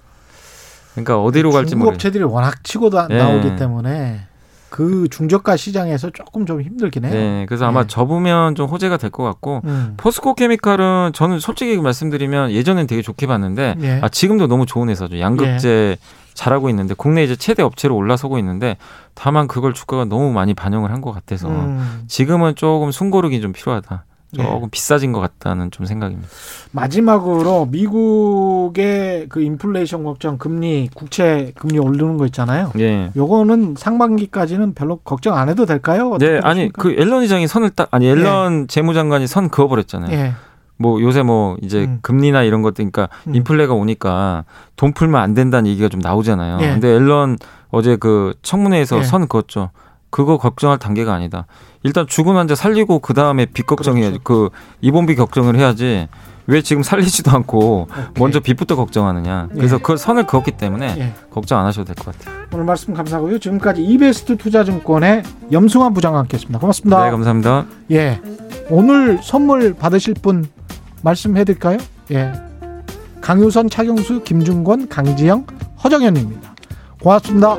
그러니까 어디로 갈지 모르겠어요. 중국업체들이 워낙 치고 다, 예. 나오기 때문에 그 중저가 시장에서 조금 좀 힘들긴 해요. 네, 그래서 아마 예. 접으면 좀 호재가 될 것 같고 음. 포스코 케미칼은 저는 솔직히 말씀드리면 예전엔 되게 좋게 봤는데 예. 아 지금도 너무 좋은 회사죠. 양극재 잘하고 있는데 국내 이제 최대 업체로 올라서고 있는데 다만 그걸 주가가 너무 많이 반영을 한 것 같아서 음. 지금은 조금 숨고르기 좀 필요하다. 예. 조금 비싸진 것 같다는 좀 생각입니다. 마지막으로 미국의 그 인플레이션 걱정 금리 국채 금리 오르는 거 있잖아요. 예. 요거는 상반기까지는 별로 걱정 안 해도 될까요? 네, 아니 보십니까? 그 앨런 의장이 선을 딱 아니 앨런 재무장관이 선 그어버렸잖아요. 예. 뭐 요새 뭐 이제 음. 금리나 이런 것들 그러니까 음. 인플레가 오니까 돈 풀면 안 된다는 얘기가 좀 나오잖아요. 예. 근데 앨런 어제 그 청문회에서 예. 선 그었죠. 그거 걱정할 단계가 아니다. 일단 죽은 환자 살리고 그 다음에 빚 걱정해야지. 그 입원비 걱정을 해야지. 왜 지금 살리지도 않고 오케이. 먼저 빚부터 걱정하느냐. 그래서 예. 그 선을 그었기 때문에 예. 걱정 안 하셔도 될 것 같아요. 오늘 말씀 감사하고요. 지금까지 이베스트 투자증권의 염승환 부장과 함께했습니다. 고맙습니다. 네, 감사합니다. 예. 오늘 선물 받으실 분 말씀해드릴까요? 예. 강유선, 차경수, 김중권, 강지영, 허정현입니다. 고맙습니다.